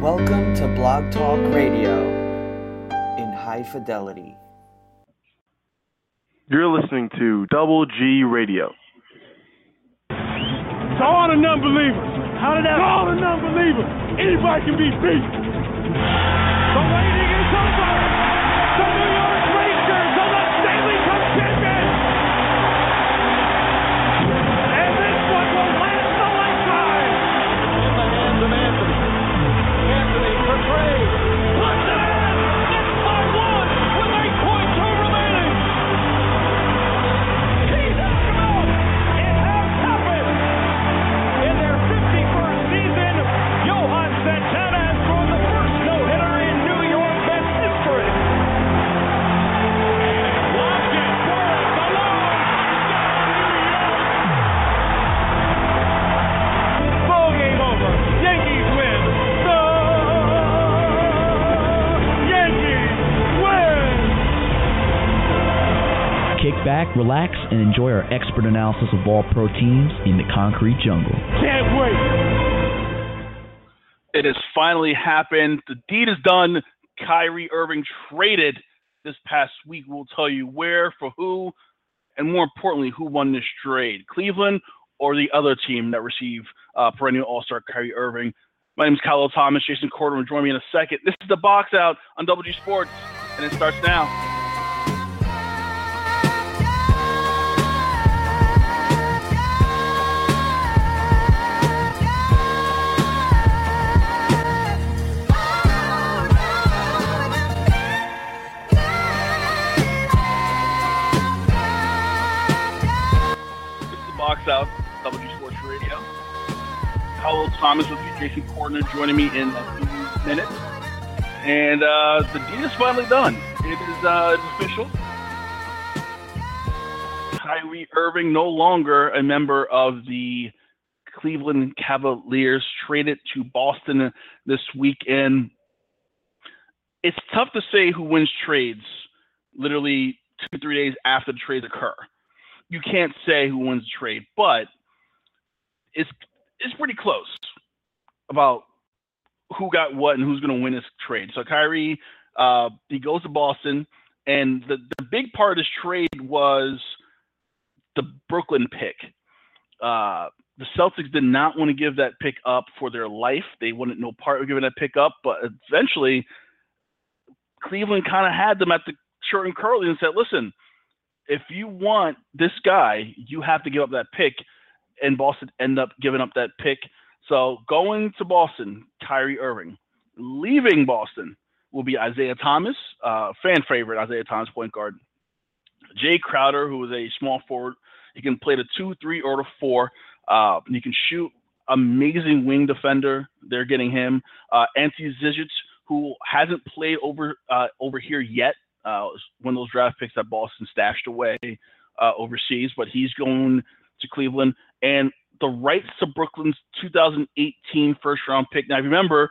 Welcome to Blog Talk Radio in high fidelity. You're listening to Double G Radio. To all the non-believers, how did that? To all the non-believers, anybody can be beat. The waiting is over. Relax, and enjoy our expert analysis of all pro teams in the concrete jungle. Can't wait. It has finally happened. The deed is done. Kyrie Irving traded this past week. We'll tell you where, for who, and more importantly, who won this trade Cleveland or the other team that received uh, perennial All Star Kyrie Irving. My name is Kahlil Thomas. Jason Corder will join me in a second. This is the box out on Double G Sports, and it starts now. Is the box out, Double G Sports Radio. Kahlil Thomas with you, Jason Corner joining me in a few minutes. And uh, the deed is finally done. It is uh, official. Kyrie Irving no longer a member of the Cleveland Cavaliers, traded to Boston this weekend. It's tough to say who wins trades literally two, three days after the trades occur. You can't say who wins the trade, but it's it's pretty close about who got what and who's going to win this trade. So Kyrie, uh, he goes to Boston, and the the big part of this trade was the Brooklyn pick. Uh, the Celtics did not want to give that pick up for their life. They wanted no part of giving that pick up, but eventually Cleveland kind of had them at the short and curly and said, listen, if you want this guy, you have to give up that pick. And Boston end up giving up that pick. So going to Boston, Kyrie Irving. Leaving Boston will be Isaiah Thomas, uh, fan favorite Isaiah Thomas, point guard. Jae Crowder, who is a small forward. He can play the two, three, or the four. Uh, he can shoot. Amazing wing defender. They're getting him. Uh, Ante Zizic, who hasn't played over uh, over here yet. Uh, one of those draft picks that Boston stashed away uh, overseas, but he's going to Cleveland. And the rights to Brooklyn's 2018 first round pick. Now, remember,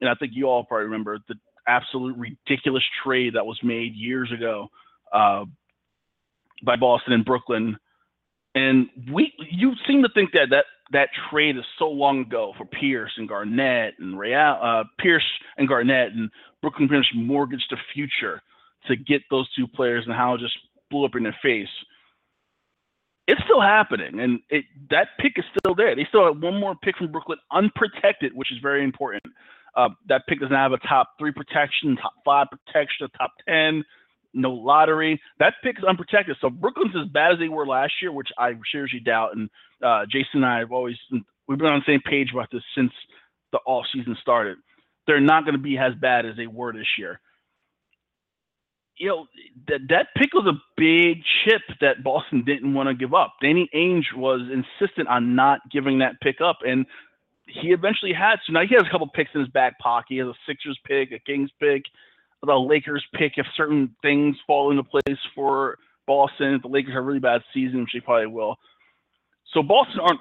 and I think you all probably remember the absolute ridiculous trade that was made years ago uh, by Boston and Brooklyn. And we, you seem to think that that that trade is so long ago for Pierce and Garnett and Real, uh, Pierce and Garnett and Brooklyn pretty mortgaged the future to get those two players and how it just blew up in their face. It's still happening, and it that pick is still there. They still have one more pick from Brooklyn unprotected, which is very important. Uh, that pick doesn't have a top three protection, top five protection, top ten, no lottery. That pick is unprotected. So Brooklyn's as bad as they were last year, which I seriously doubt. And uh, Jason and I have always we've been on the same page about this since the off season started. They're not going to be as bad as they were this year. You know that that pick was a big chip that Boston didn't want to give up. Danny Ainge was insistent on not giving that pick up, and he eventually had. So now he has a couple picks in his back pocket. He has a Sixers pick, a Kings pick, the Lakers pick if certain things fall into place for Boston. If the Lakers have a really bad season, which they probably will. So Boston aren't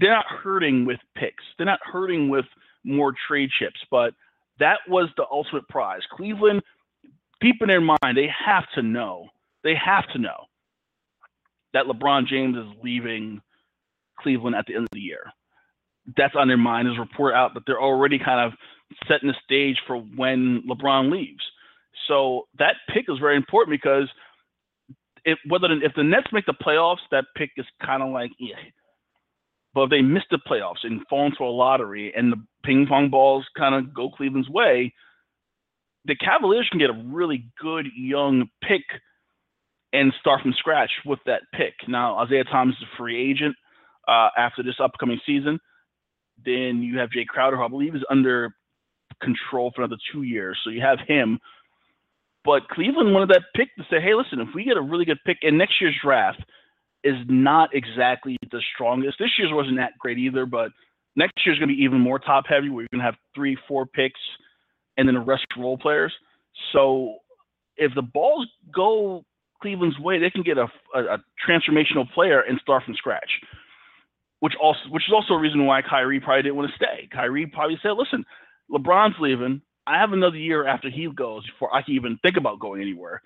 they're not hurting with picks. They're not hurting with more trade chips, but that was the ultimate prize. Cleveland, deep in their mind, they have to know. They have to know that LeBron James is leaving Cleveland at the end of the year. That's on their mind. A report out that they're already kind of setting the stage for when LeBron leaves. So that pick is very important because if whether the, if the Nets make the playoffs, that pick is kind of like yeah. But if they miss the playoffs and fall into a lottery and the ping pong balls kind of go Cleveland's way, the Cavaliers can get a really good young pick and start from scratch with that pick. Now Isaiah Thomas is a free agent uh, after this upcoming season. Then you have Jae Crowder, who I believe is under control for another two years. So you have him. But Cleveland wanted that pick to say, hey, listen, if we get a really good pick, and next year's draft is not exactly the strongest. This year's wasn't that great either, but next year's going to be even more top heavy, where you're going to have three, four picks, and then the rest role players. So if the balls go Cleveland's way, they can get a, a, a transformational player and start from scratch which also which is also a reason why Kyrie probably didn't want to stay. Kyrie probably said, "Listen, LeBron's leaving. I have another year after he goes before I can even think about going anywhere.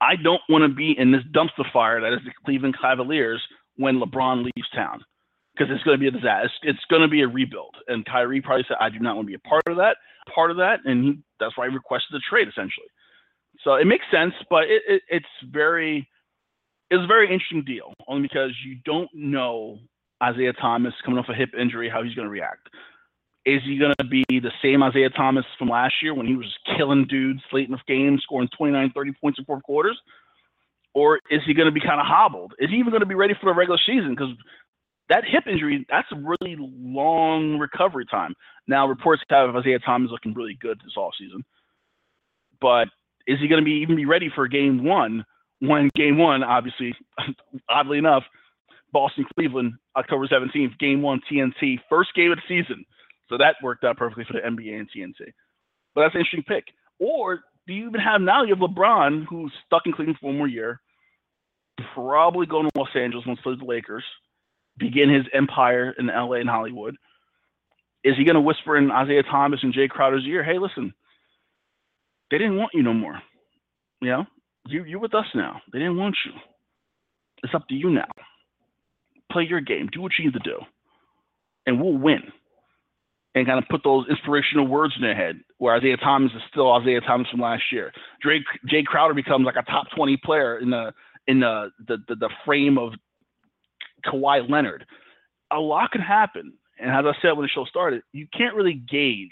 I don't want to be in this dumpster fire that is the Cleveland Cavaliers when LeBron leaves town because it's going to be a disaster. It's going to be a rebuild." And Kyrie probably said, "I do not want to be a part of that. Part of that," and he, that's why he requested the trade essentially. So it makes sense, but it, it, it's very it's a very interesting deal, only because you don't know Isaiah Thomas coming off a hip injury how he's going to react. Is he going to be the same Isaiah Thomas from last year when he was killing dudes late in the game, scoring 29, 30 points in fourth quarters? Or is he going to be kind of hobbled? Is he even going to be ready for the regular season? Because that hip injury, that's a really long recovery time. Now, reports have Isaiah Thomas looking really good this offseason. But is he going to be even be ready for game one when game one, obviously, oddly enough, Boston Cleveland, October 17th, game one, TNT, first game of the season. So that worked out perfectly for the NBA and TNT. But that's an interesting pick. Or do you even have now? You have LeBron, who's stuck in Cleveland for one more year, probably going to Los Angeles once plays the Lakers, begin his empire in LA and Hollywood. Is he going to whisper in Isaiah Thomas and Jae Crowder's ear, hey, listen, they didn't want you no more. You know, you you're with us now. They didn't want you. It's up to you now. Play your game. Do what you need to do, and we'll win. And kind of put those inspirational words in their head. Where Isaiah Thomas is still Isaiah Thomas from last year. Drake Jae Crowder becomes like a top twenty player in the in the the, the, the frame of Kawhi Leonard. A lot can happen. And as I said when the show started, you can't really gauge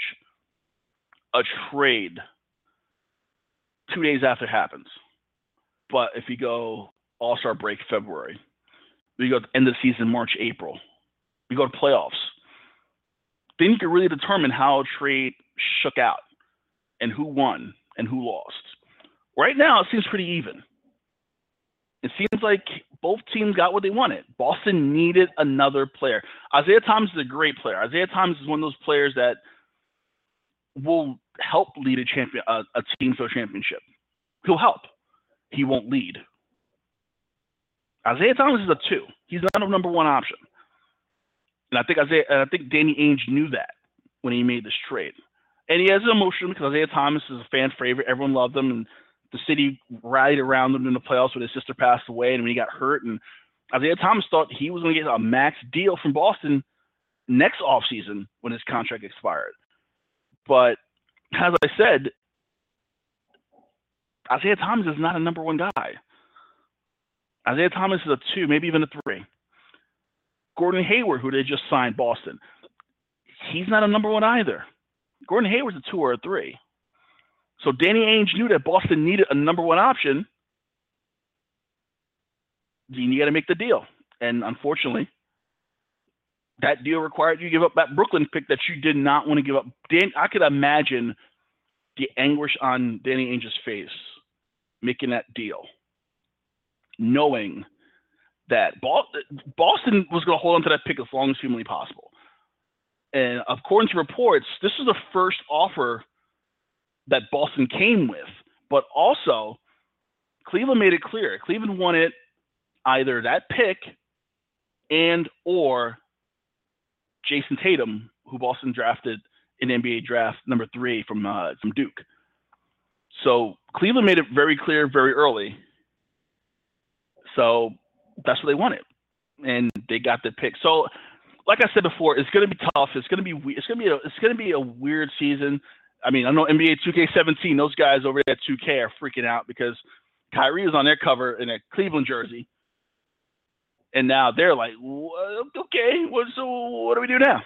a trade two days after it happens. But if you go All Star break February, you go end of the season March April, you go to playoffs, then you can really determine how a trade shook out and who won and who lost. Right now, it seems pretty even. It seems like both teams got what they wanted. Boston needed another player. Isaiah Thomas is a great player. Isaiah Thomas is one of those players that will help lead a champion, a, a team to a championship. He'll help he won't lead. Isaiah Thomas is a two. He's not a number one option. And I think Isaiah, I think Danny Ainge knew that when he made this trade. And he has an emotion because Isaiah Thomas is a fan favorite. Everyone loved him, and the city rallied around him in the playoffs when his sister passed away and when he got hurt. And Isaiah Thomas thought he was going to get a max deal from Boston next offseason when his contract expired. But as I said, Isaiah Thomas is not a number one guy. Isaiah Thomas is a two, maybe even a three. Gordon Hayward, who they just signed Boston, he's not a number one either. Gordon Hayward's a two or a three. So Danny Ainge knew that Boston needed a number one option. You got to make the deal. And unfortunately, that deal required you give up that Brooklyn pick that you did not want to give up. Dan, I could imagine the anguish on Danny Ainge's face making that deal, knowing that Boston was going to hold on to that pick as long as humanly possible. And according to reports, this was the first offer that Boston came with. But also, Cleveland made it clear Cleveland wanted either that pick and or Jayson Tatum, who Boston drafted in NBA draft number three from uh, from Duke. So Cleveland made it very clear very early. So that's what they wanted. And they got the pick. So like I said before, it's going to be tough. It's going to be it's going to be a, it's going to be a weird season. I mean, I know NBA 2K17, those guys over at 2K are freaking out because Kyrie is on their cover in a Cleveland jersey, and now they're like, okay, what, so what do we do now?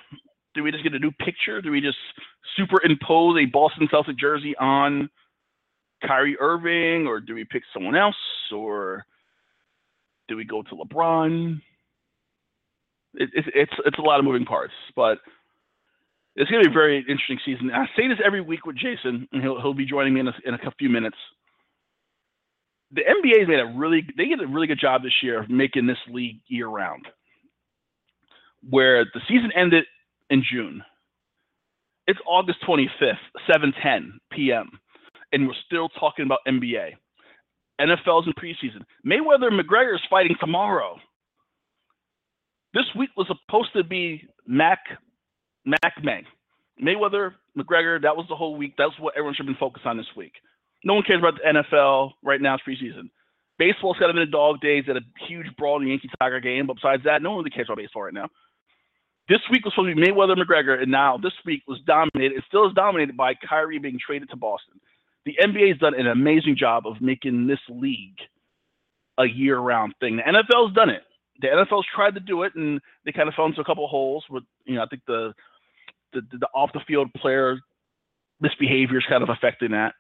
Do we just get a new picture? Do we just superimpose a Boston Celtic jersey on Kyrie Irving, or do we pick someone else, or do we go to LeBron? It, it, it's it's a lot of moving parts, but it's going to be a very interesting season. I say this every week with Jason, and he'll he'll be joining me in a, in a few minutes. The NBA has made a really they did a really good job this year of making this league year round, where the season ended in June. It's August 25th, 7:10 p.m., and we're still talking about NBA. NFL's in preseason. Mayweather McGregor is fighting tomorrow. This week was supposed to be Mac Mac May. Mayweather, McGregor, that was the whole week. That's what everyone should have been focused on this week. No one cares about the NFL right now. It's preseason. Baseball's kind of in the dog days at a huge brawl in the Yankee Tiger game. But besides that, no one really cares about baseball right now. This week was supposed to be Mayweather McGregor, and now this week was dominated. It still is dominated by Kyrie being traded to Boston. The NBA has done an amazing job of making this league a year-round thing. The NFL's done it. The NFL's tried to do it, and they kind of fell into a couple holes with, you know, I think the the, the off the field player misbehavior is kind of affecting that.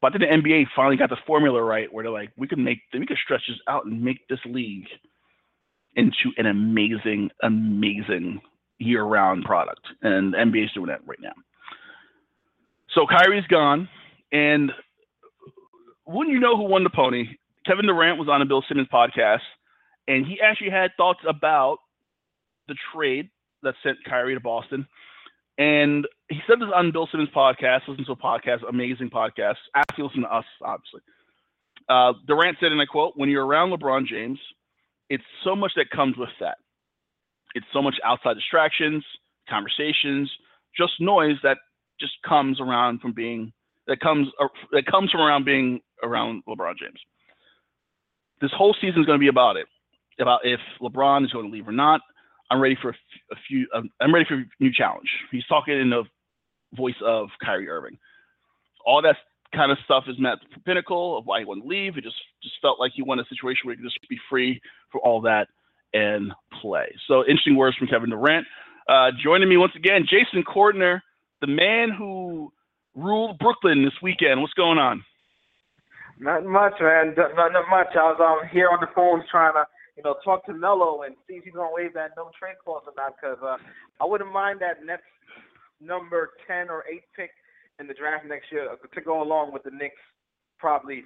But I think the NBA finally got the formula right where they're like, we can make we can stretch this out and make this league into an amazing, amazing year-round product, and the NBA is doing that right now. So Kyrie's gone, and wouldn't you know who won the pony? Kevin Durant was on the Bill Simmons podcast, and he actually had thoughts about the trade that sent Kyrie to Boston. And he said this on Bill Simmons' podcast. Listen to a podcast, amazing podcast. Ask After listen to us, obviously. Uh, Durant said, and I quote, "When you're around LeBron James, it's so much that comes with that. It's so much outside distractions, conversations, just noise that just comes around from being that comes uh, that comes from around being around LeBron James. This whole season is going to be about it, about if LeBron is going to leave or not. I'm ready for a, few. Um, I'm ready for a new challenge. He's talking in the voice of Kyrie Irving. All that kind of stuff is met the pinnacle of why he wanted to leave. It just just felt like he wanted a situation where he could just be free for all that and play. So interesting words from Kevin Durant. Uh, joining me once again, Jason Cordner, the man who ruled Brooklyn this weekend. What's going on? Not much, man. Not, not much. I was um, here on the phone trying to, you know, talk to Melo and see if he's gonna waive that no trade clause or not. Because uh, I wouldn't mind that next number ten or eight pick in the draft next year to go along with the Knicks probably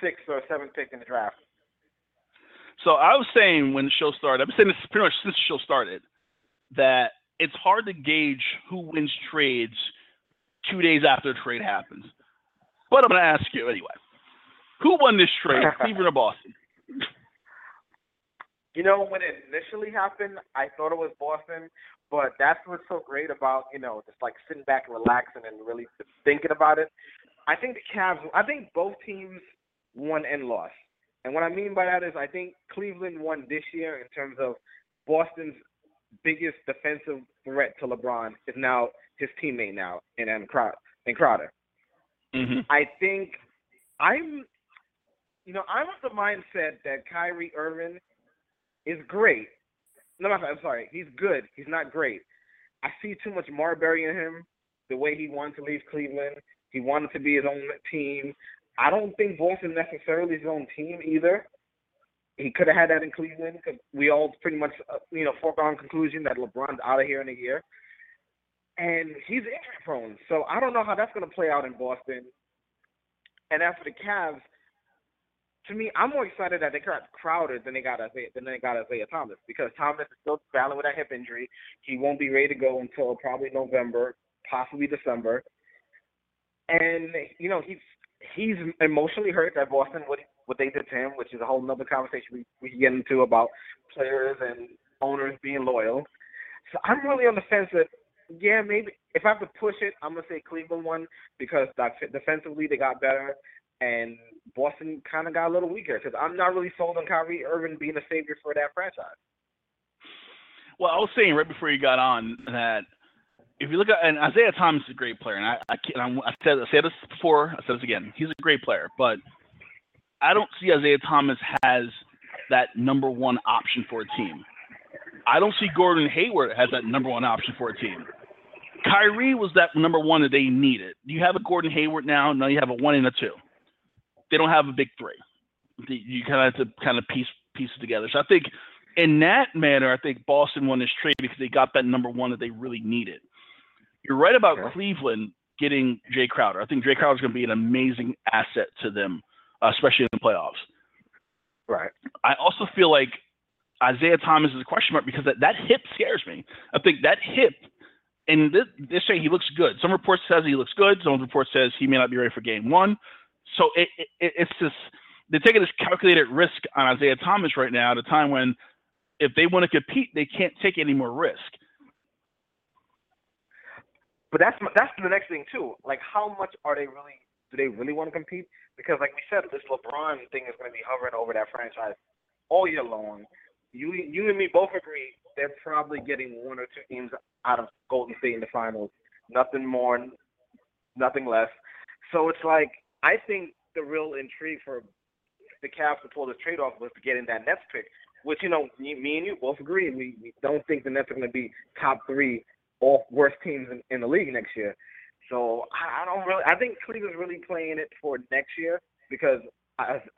sixth or seventh pick in the draft. So I was saying when the show started, I've been saying this pretty much since the show started, that it's hard to gauge who wins trades two days after a trade happens. But I'm going to ask you anyway. Who won this trade, Cleveland or Boston? You know, when it initially happened, I thought it was Boston, but that's what's so great about, you know, just like sitting back and relaxing and really thinking about it. I think the Cavs, I think both teams won and lost. And what I mean by that is I think Cleveland won this year in terms of Boston's biggest defensive threat to LeBron is now his teammate now in and Crowder. In Crowder. Mm-hmm. I think I'm, you know, I'm of the mindset that Kyrie Irving is great. No, I'm sorry, he's good. He's not great. I see too much Marbury in him. The way he wanted to leave Cleveland, he wanted to be his own team. I don't think Boston necessarily is his own team either. He could have had that in Cleveland because we all pretty much, uh, you know, foregone conclusion that LeBron's out of here in a year and he's injury prone. So I don't know how that's going to play out in Boston. And as for the Cavs, to me, I'm more excited that they got Crowder than they got Isaiah than they got Isaiah Thomas because Thomas is still battling with a hip injury. He won't be ready to go until probably November, possibly December. And you know he's he's emotionally hurt that Boston what what they did to him, which is a whole other conversation we we get into about players and owners being loyal. So I'm really on the fence that yeah, maybe if I have to push it, I'm gonna say Cleveland won because defensively they got better, and Boston kind of got a little weaker because I'm not really sold on Kyrie Irving being a savior for that franchise. Well, I was saying right before you got on that if you look at and Isaiah Thomas is a great player, and I I, can't, I said I said this before, I said this again. He's a great player, but I don't see Isaiah Thomas has that number one option for a team. I don't see Gordon Hayward as that number one option for a team. Kyrie was that number one that they needed. Do you have a Gordon Hayward now. Now you have a one and a two. They don't have a big three. You kind of have to kind of piece pieces together. So I think in that manner, I think Boston won this trade because they got that number one that they really needed. You're right about sure. Cleveland getting Jae Crowder. I think Jae Crowder is going to be an amazing asset to them, uh, especially in the playoffs. Right. I also feel like Isaiah Thomas is a question mark because that, that hip scares me. I think that hip, and this, they say he looks good. Some reports says he looks good. Some reports says he may not be ready for game one. So it, it, it's just they're taking this calculated risk on Isaiah Thomas right now at a time when if they want to compete, they can't take any more risk. But that's that's the next thing too. Like, how much are they really? Do they really want to compete? Because, like we said, this LeBron thing is going to be hovering over that franchise all year long. You you and me both agree they're probably getting one or two teams out of Golden State in the finals. Nothing more, nothing less. So it's like I think the real intrigue for the Cavs to pull this trade off was to get in that Nets pick, which you know me, and you both agree we, we don't think the Nets are going to be top three or worst teams in, in the league next year. So I, I don't really. I think Cleveland's really playing it for next year because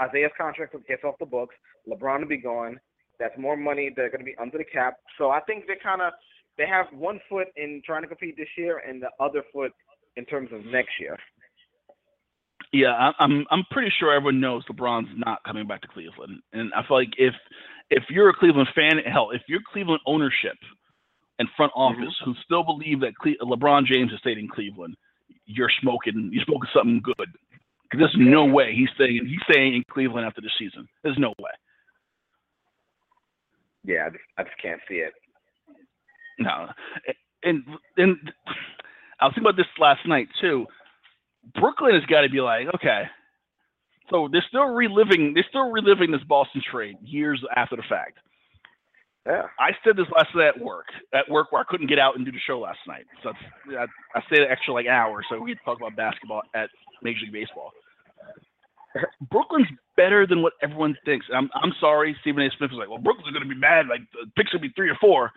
Isaiah's contract gets off the books. LeBron will be gone. That's more money. They're going to be under the cap. So I think they kind of they have one foot in trying to compete this year and the other foot in terms of next year. Yeah, I'm I'm pretty sure everyone knows LeBron's not coming back to Cleveland, and I feel like if if you're a Cleveland fan, hell, if you're Cleveland ownership, and front mm-hmm. office mm-hmm. who still believe that Cle- LeBron James is staying in Cleveland, you're smoking. You're smoking something good. Because there's no way he's staying. He's staying in Cleveland after this season. There's no way. Yeah, I just, I just can't see it. No, and and I was thinking about this last night too. Brooklyn has got to be like, okay, so they're still reliving. They're still reliving this Boston trade years after the fact. Yeah. I said this last night at work, at work where I couldn't get out and do the show last night. So I, I stayed an extra like hour so we could talk about basketball at Major League Baseball. Brooklyn's better than what everyone thinks. I'm I'm sorry, Stephen A. Smith was like, well, Brooklyn's going to be mad. Like the picks will be three or four.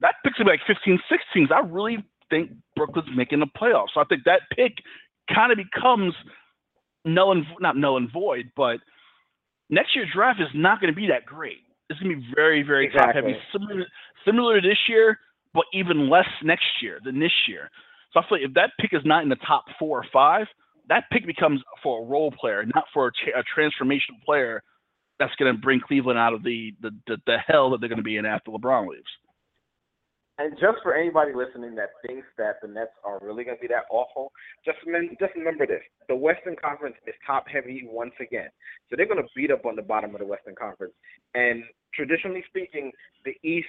That pick's to be like 15, 16. I really think Brooklyn's making the playoffs. So I think that pick kind of becomes null and not null and void, but next year's draft is not going to be that great it's gonna be very, very exactly. top heavy, similar similar to this year, but even less next year than this year. So I feel like if that pick is not in the top four or five, that pick becomes for a role player, not for a, tra- a transformational player that's going to bring Cleveland out of the, the, the, the hell that they're going to be in after LeBron leaves. And just for anybody listening that thinks that the Nets are really going to be that awful, just remember, just remember this: the Western Conference is top heavy once again, so they're going to beat up on the bottom of the Western Conference. And traditionally speaking, the East,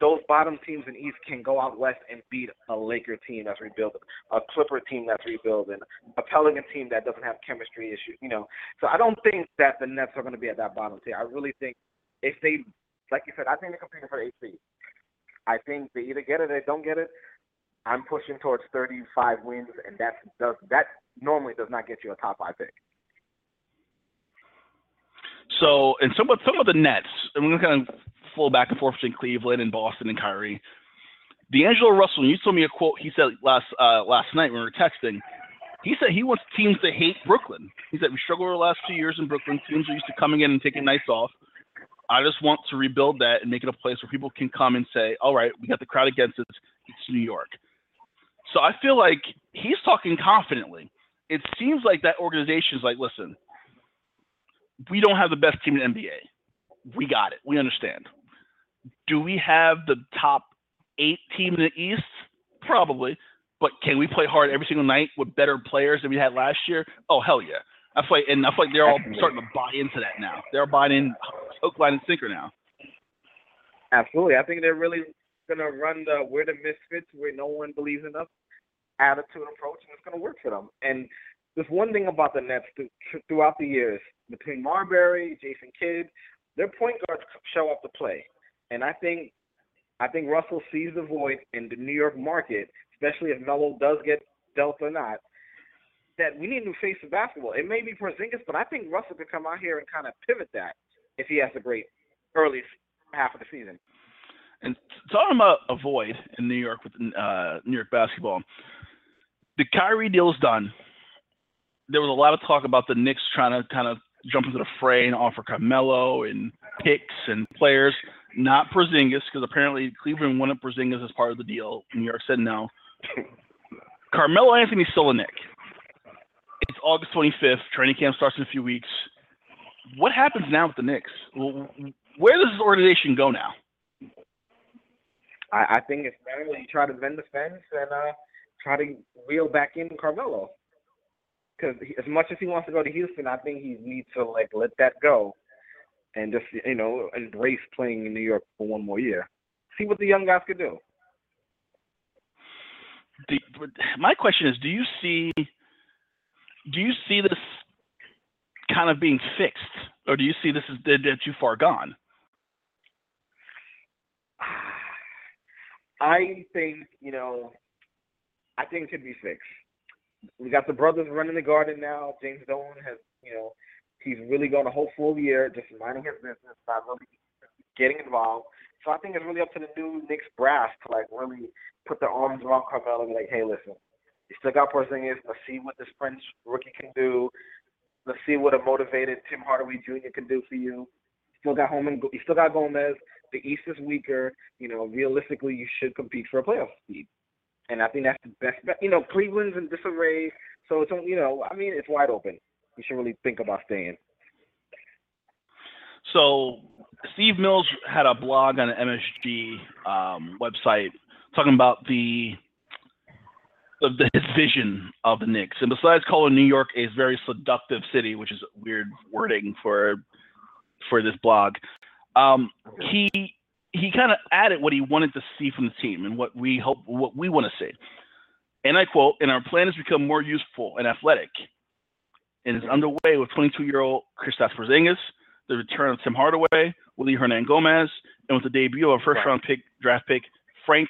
those bottom teams in East can go out west and beat a Laker team that's rebuilding, a Clipper team that's rebuilding, a Pelican team that doesn't have chemistry issues. You know, so I don't think that the Nets are going to be at that bottom tier. I really think if they, like you said, I think they're competing for the eighth I think they either get it or they don't get it. I'm pushing towards 35 wins, and that does that normally does not get you a top five pick. So, and some of some of the Nets, and we're going to kind of flow back and forth between Cleveland and Boston and Kyrie. D'Angelo Russell, you told me a quote he said last uh, last night when we were texting. He said he wants teams to hate Brooklyn. He said we struggled the last two years in Brooklyn. Teams are used to coming in and taking nights off. I just want to rebuild that and make it a place where people can come and say, all right, we got the crowd against us. It's New York. So I feel like he's talking confidently. It seems like that organization is like, listen, we don't have the best team in the NBA. We got it. We understand. Do we have the top eight team in the East? Probably. But can we play hard every single night with better players than we had last year? Oh hell yeah! I feel like, and I feel like they're all starting to buy into that now. They're buying in hook, line, and sinker now. Absolutely, I think they're really gonna run the we're the misfits where no one believes in us attitude approach, and it's gonna work for them. And there's one thing about the Nets throughout the years between Marbury, Jason Kidd, their point guards show up to play, and I think I think Russell sees the void in the New York market, especially if Melo does get dealt or not. That we need a new face of basketball. It may be Porzingis, but I think Russell could come out here and kind of pivot that if he has a great early half of the season. And talking about a void in New York with uh, New York basketball, the Kyrie deal is done. There was a lot of talk about the Knicks trying to kind of jump into the fray and offer Carmelo and picks and players, not Porzingis, because apparently Cleveland wanted Porzingis as part of the deal. New York said no. Carmelo Anthony's still a Knick. It's August 25th. Training camp starts in a few weeks. What happens now with the Knicks? Where does this organization go now? I, I think it's better you try to bend the fence and uh, try to reel back in Carmelo. Because as much as he wants to go to Houston, I think he needs to like let that go and just you know embrace playing in New York for one more year. See what the young guys could do. do my question is, do you see do you see this kind of being fixed, or do you see this as too far gone? I think you know, I think it could be fixed. We got the brothers running the garden now. James Dolan has, you know, he's really going a whole full year just minding his business, not really getting involved. So I think it's really up to the new Knicks brass to like really put their arms around Carmelo and be like, hey, listen, you still got Porzingis. Let's see what this French rookie can do. Let's see what a motivated Tim Hardaway Jr. can do for you. Still got home and you still got Gomez. The East is weaker. You know, realistically, you should compete for a playoff seed. And I think that's the best bet. You know, Cleveland's in disarray, so it's you know, I mean, it's wide open. You should really think about staying. So Steve Mills had a blog on the MSG um, website talking about the of the, his vision of the Knicks. And besides calling New York a very seductive city, which is weird wording for for this blog, um, he he kind of added what he wanted to see from the team and what we hope what we want to see. And I quote, and our plan has become more useful and athletic and is underway with 22-year-old Kristaps Porzingis, the return of Tim Hardaway, Willy Hernangomez, and with the debut of a first-round pick draft pick Frank.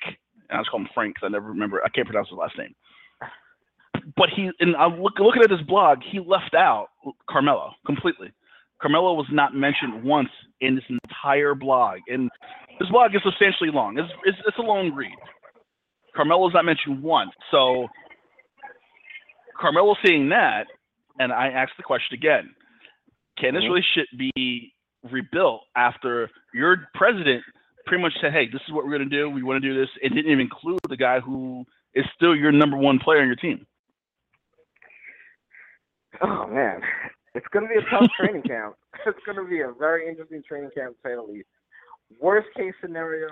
And I just call him Frank because I never remember. I can't pronounce his last name. But he and I'm look, looking at his blog, he left out Carmelo completely. Carmelo was not mentioned once in this entire blog, and this blog is substantially long. It's, it's, it's a long read. Carmelo's not mentioned once. So Carmelo seeing that, and I asked the question again: Can this Mhm. relationship be rebuilt after your president pretty much said, "Hey, this is what we're going to do. We want to do this," It didn't even include the guy who is still your number one player on your team? Oh man, it's going to be a tough training camp. It's going to be a very interesting training camp, to say the least. Worst case scenario,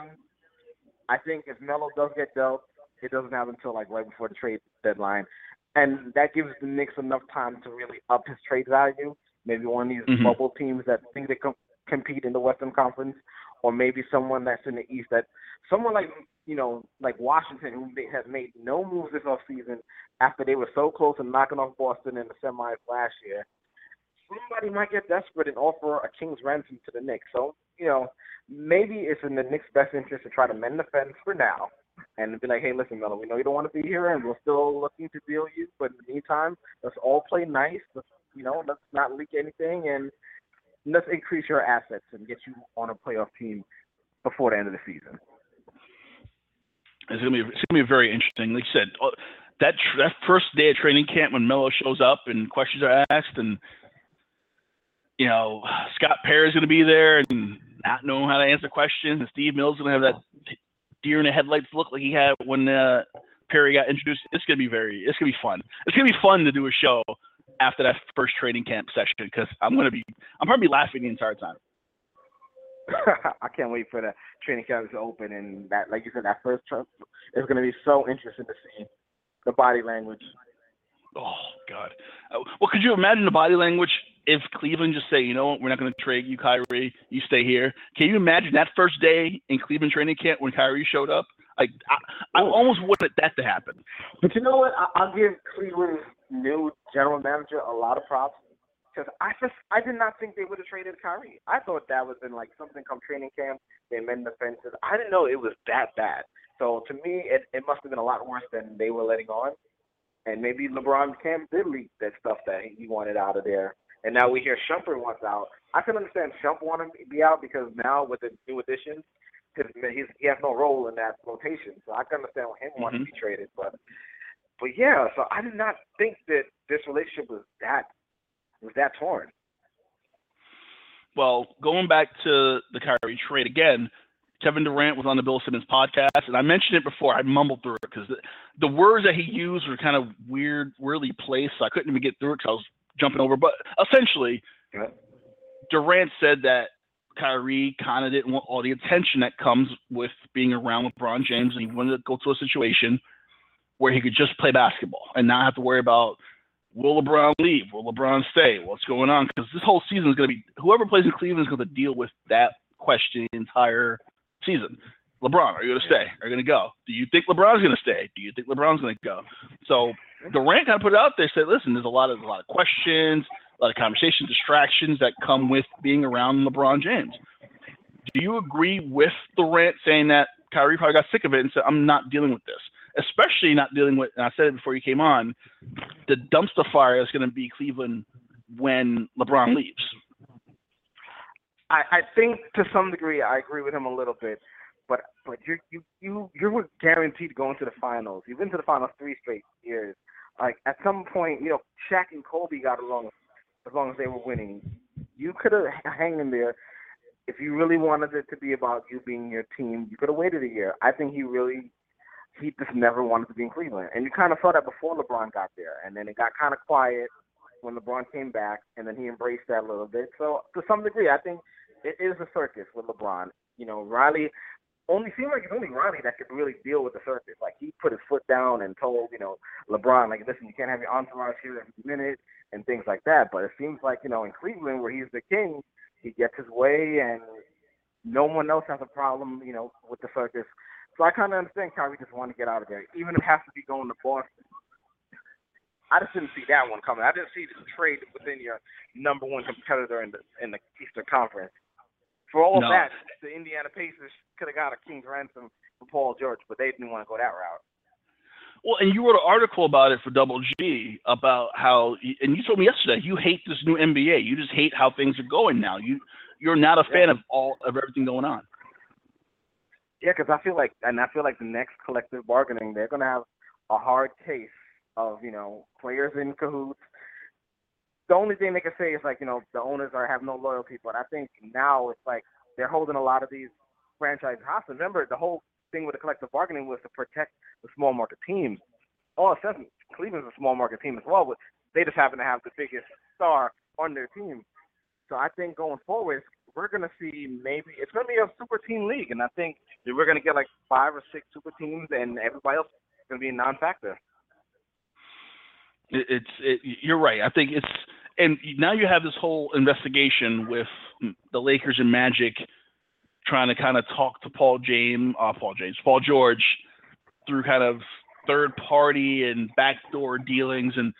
I think if Melo does get dealt, it doesn't happen until like right before the trade deadline, and that gives the Knicks enough time to really up his trade value. Maybe one of these Mhm. bubble teams that think they can compete in the Western Conference, or maybe someone that's in the East that someone like you know like Washington who has made no moves this offseason after they were so close to knocking off Boston in the semis last year. Somebody might get desperate and offer a king's ransom to the Knicks. So you know maybe it's in the Knicks' best interest to try to mend the fence for now and be like, hey, listen, Melo, we know you don't want to be here, and we're still looking to deal you, but in the meantime, let's all play nice. Let's you know let's not leak anything and let's increase your assets and get you on a playoff team before the end of the season. It's gonna be it's gonna be very interesting. Like you said, uh, that that first day of training camp when Melo shows up and questions are asked, and you know Scott Perry is gonna be there and not knowing how to answer questions, and Steve Mills is gonna have that deer in the headlights look like he had when uh, Perry got introduced. It's gonna be very it's gonna be fun. It's gonna be fun to do a show after that first training camp session because I'm gonna be I'm probably laughing the entire time. I can't wait for the training camp to open and that, like you said, that first trip is going to be so interesting to see the body language. Oh God. Uh, well, could you imagine the body language if Cleveland just say, you know what, we're not going to trade you, Kyrie. You stay here. Can you imagine that first day in Cleveland training camp when Kyrie showed up? Like, I, I almost wanted that to happen. But you know what? I, I'll give Cleveland's new general manager a lot of props. Because I just I did not think they would have traded Kyrie. I thought that was in like something come training camp. They mend the fences. I didn't know it was that bad. So to me, it it must have been a lot worse than they were letting on. And maybe LeBron Camp did leak that stuff that he wanted out of there. And now we hear Shumpert wants out. I can understand Shump wanting to be out because now with the new additions, because he's he has no role in that rotation. So I can understand him mm-hmm. wanting to be traded. But but yeah, so I did not think that this relationship was that was that torn. Well, going back to the Kyrie trade again, Kevin Durant was on the Bill Simmons podcast, and I mentioned it before. I mumbled through it because the, the, words that he used were kind of weird, weirdly placed. So I couldn't even get through it because I was jumping over. But essentially. Durant said that Kyrie kind of didn't want all the attention that comes with being around LeBron James, and he wanted to go to a situation where he could just play basketball and not have to worry about will LeBron leave, will LeBron stay, what's going on? Because this whole season is going to be whoever plays in Cleveland is going to deal with that question the entire season. LeBron, are you going to stay? Are you going to go? Do you think LeBron's going to stay? Do you think LeBron's going to go? So Durant kind of put it out there, said, "Listen, there's a lot of a lot of questions, lot of conversation, distractions that come with being around LeBron James." Do you agree with Durant saying that Kyrie probably got sick of it and said, "I'm not dealing with this," especially not dealing with. And I said it before you came on, the dumpster fire is going to be Cleveland when LeBron mm-hmm. leaves. I, I think to some degree I agree with him a little bit, but but you you you you're guaranteed to go into the finals. You've been to the finals three straight years. Like at some point, you know, Shaq and Kobe got along as long as they were winning. You could have hung in there if you really wanted it to be about you being your team. You could have waited a year. I think he really he just never wanted to be in Cleveland, and you kind of saw that before LeBron got there, and then it got kind of quiet when LeBron came back, and then he embraced that a little bit. So to some degree, I think it is a circus with LeBron. You know, Riley only seemed like it's only Riley that could really deal with the circus. Like he put his foot down and told, you know, LeBron, like, listen, you can't have your entourage here every minute and things like that. But it seems like, you know, in Cleveland where he's the king, he gets his way and no one else has a problem, you know, with the circus. So I kind of understand Kyrie just wanted to get out of there, even if it has to be going to Boston. I just didn't see that one coming. I didn't see this trade within your number one competitor in the in the Eastern Conference. For all no. of that, the Indiana Pacers could have got a king's ransom for Paul George, but they didn't want to go that route. Well, and you wrote an article about it for Double G about how, and you told me yesterday you hate this new NBA. You just hate how things are going now. You you're not a fan of all of everything going on. Yeah, because I feel like, and I feel like the next collective bargaining, they're going to have a hard case of you know players in cahoots, the only thing they can say is like, you know, the owners are have no loyalty. But I think now it's like they're holding a lot of these franchises hostage. Remember, the whole thing with the collective bargaining was to protect the small market teams. All sudden, Cleveland's a small market team as well, but they just happen to have the biggest star on their team. So I think going forward, we're going to see maybe it's going to be a super team league, and I think we're going to get like five or six super teams, and everybody else is going to be a non-factor. It's it, you're right. I think it's and now you have this whole investigation with the Lakers and Magic trying to kind of talk to Paul James, uh, Paul James, Paul George through kind of third party and backdoor dealings. And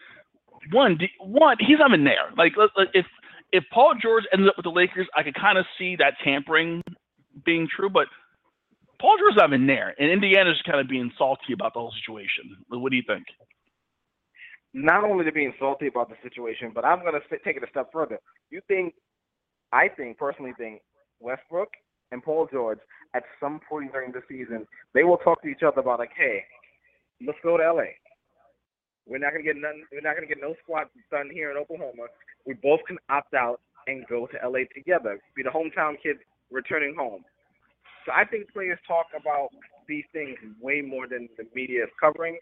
one, one, he's not even there. Like if if Paul George ended up with the Lakers, I could kind of see that tampering being true, but Paul George's not even there, and Indiana's kind of being salty about the whole situation. What do you think? Not only to being salty about the situation, but I'm going to take it a step further. You think, I think, personally think, Westbrook and Paul George, at some point during the season, they will talk to each other about like, hey, let's go to LA. We're not gonna get none. We're not gonna get no squats done here in Oklahoma. We both can opt out and go to LA together. Be the hometown kid returning home. So I think players talk about these things way more than the media is covering.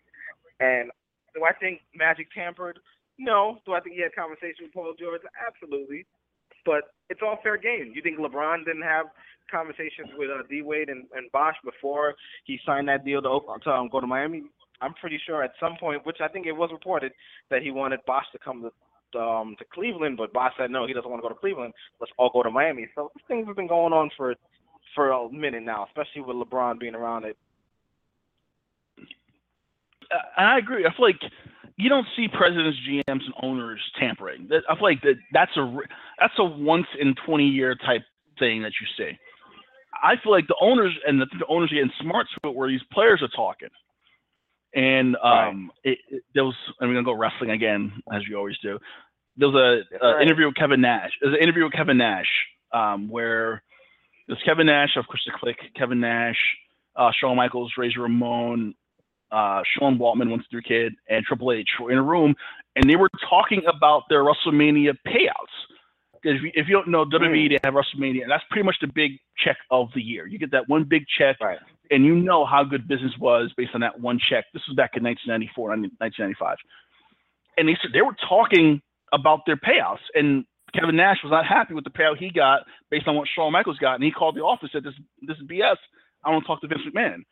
And do I think Magic tampered? No. Do I think he had conversations with Paul George? Absolutely. But it's all fair game. You think LeBron didn't have conversations with uh, D Wade and, and Bosh before he signed that deal to, to um, go to Miami? I'm pretty sure at some point, which I think it was reported, that he wanted Bosh to come to um, to Cleveland, but Bosh said no, he doesn't want to go to Cleveland. Let's all go to Miami. So things have been going on for for a minute now, especially with LeBron being around it I agree. I feel like you don't see presidents, GMs, and owners tampering. That, I feel like that that's a that's a once in twenty year type thing that you see. I feel like the owners and the, the owners are getting smart to it where these players are talking. And um, it, it, there was, and we're gonna go wrestling again as we always do. There was a, a sir. interview with Kevin Nash. There's an interview with Kevin Nash um, where there's Kevin Nash of course the Kliq, Kevin Nash, uh, Shawn Michaels, Razor Ramon, uh, Sean Waltman, once through kid, and Triple H were in a room, and they were talking about their WrestleMania payouts. Because if you, if you don't know WWE, they have WrestleMania, and that's pretty much the big check of the year. You get that one big check, Right. and you know how good business was based on that one check. This was back in 1994, 1995, and they said they were talking about their payouts, and Kevin Nash was not happy with the payout he got based on what Shawn Michaels got, and he called the office and said, "This this is BS. I want to talk to Vince McMahon."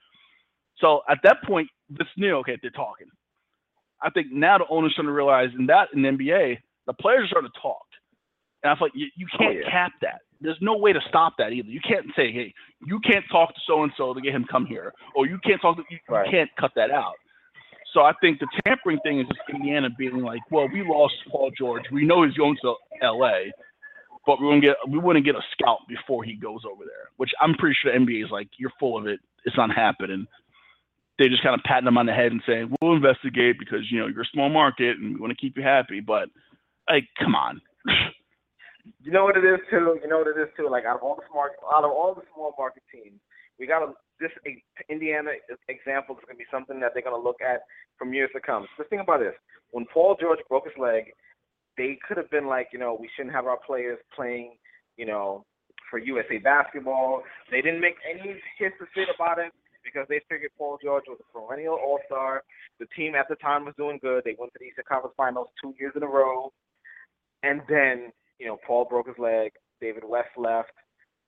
So at that point, Vince knew, okay, they're talking. I think now the owners starting to realize in that in the NBA, the players are starting to talk. And I feel like you, you can't oh, yeah. cap that. There's no way to stop that either. You can't say, hey, you can't talk to so and so to get him come here, or you can't talk to you, Right. you can't cut that out. So I think the tampering thing is just Indiana being like, well, we lost Paul George. We know he's going to L.A., but we wouldn't get we wouldn't get a scout before he goes over there. Which I'm pretty sure the NBA is like, you're full of it. It's not happening. They just kind of patting him on the head and saying, we'll investigate because you know you're a small market and we want to keep you happy. But like, come on. You know what it is too. You know what it is too. Like out of all the smart, out of all the small market teams, we got to this Indiana example is going to be something that they're going to look at from years to come. Just think about this: when Paul George broke his leg, they could have been like, you know, we shouldn't have our players playing, you know, for USA basketball. They didn't make any hiss or fit about it because they figured Paul George was a perennial All Star. The team at the time was doing good. They went to the Eastern Conference Finals two years in a row, and then you know, Paul broke his leg. David West left.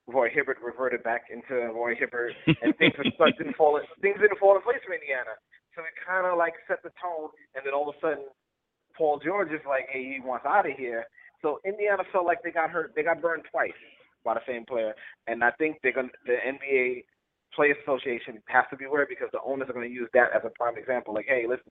Roy Hibbert reverted back into Roy Hibbert, and things didn't fall. in- Things didn't fall in place for Indiana. So it kind of like set the tone, and then all of a sudden, Paul George is like, "Hey, he wants out of here." So Indiana felt like they got hurt. They got burned twice by the same player, and I think they're to The NBA Players Association has to be aware because the owners are going to use that as a prime example. Like, hey, listen,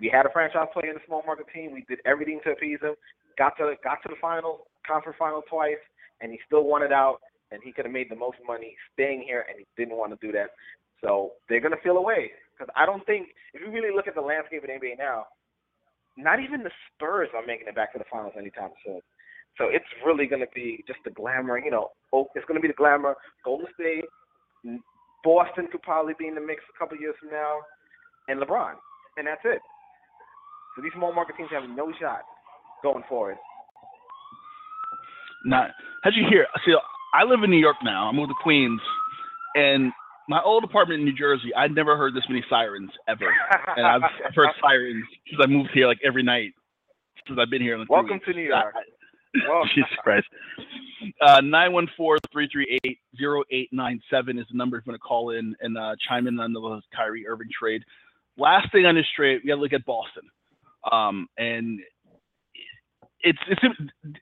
we had a franchise player in the small market team. We did everything to appease him. Got to got to the final conference final twice, and he still wanted out. And he could have made the most money staying here, and he didn't want to do that. So they're gonna feel away because I don't think if you really look at the landscape of the NBA now, not even the Spurs are making it back to the finals anytime soon. So it's really gonna be just the glamour. You know, oh, it's gonna be the glamour. Golden State, Boston could probably be in the mix a couple years from now, and LeBron, and that's it. So these small market teams have no shot going forward. Not how'd you hear? See, I live in New York now. I moved to Queens, and my old apartment in New Jersey. I'd never heard this many sirens ever, and I've, I've heard sirens since I moved here, like every night since I've been here. Welcome to New York. I- Well, Jesus Christ. Uh, 914-338-0897 is the number if you want to call in and uh, chime in on the Kyrie Irving trade. Last thing on this trade, we got to look at Boston. Um, and it's, it's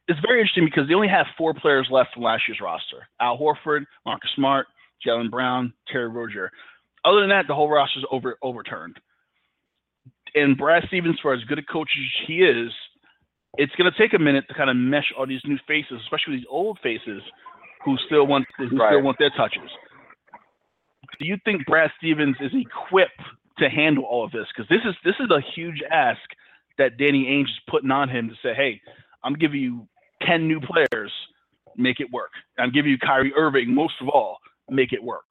it's very interesting because they only have four players left from last year's roster. Al Horford, Marcus Smart, Jaylen Brown, Terry Rozier. Other than that, the whole roster's over overturned. And Brad Stevens, for as good a coach as he is, it's going to take a minute to kind of mesh all these new faces, especially these old faces who still want who still want their touches. Do you think Brad Stevens is equipped to handle all of this? Because this is this is a huge ask that Danny Ainge is putting on him to say, "Hey, I'm giving you ten new players, make it work. I'm giving you Kyrie Irving, most of all, make it work."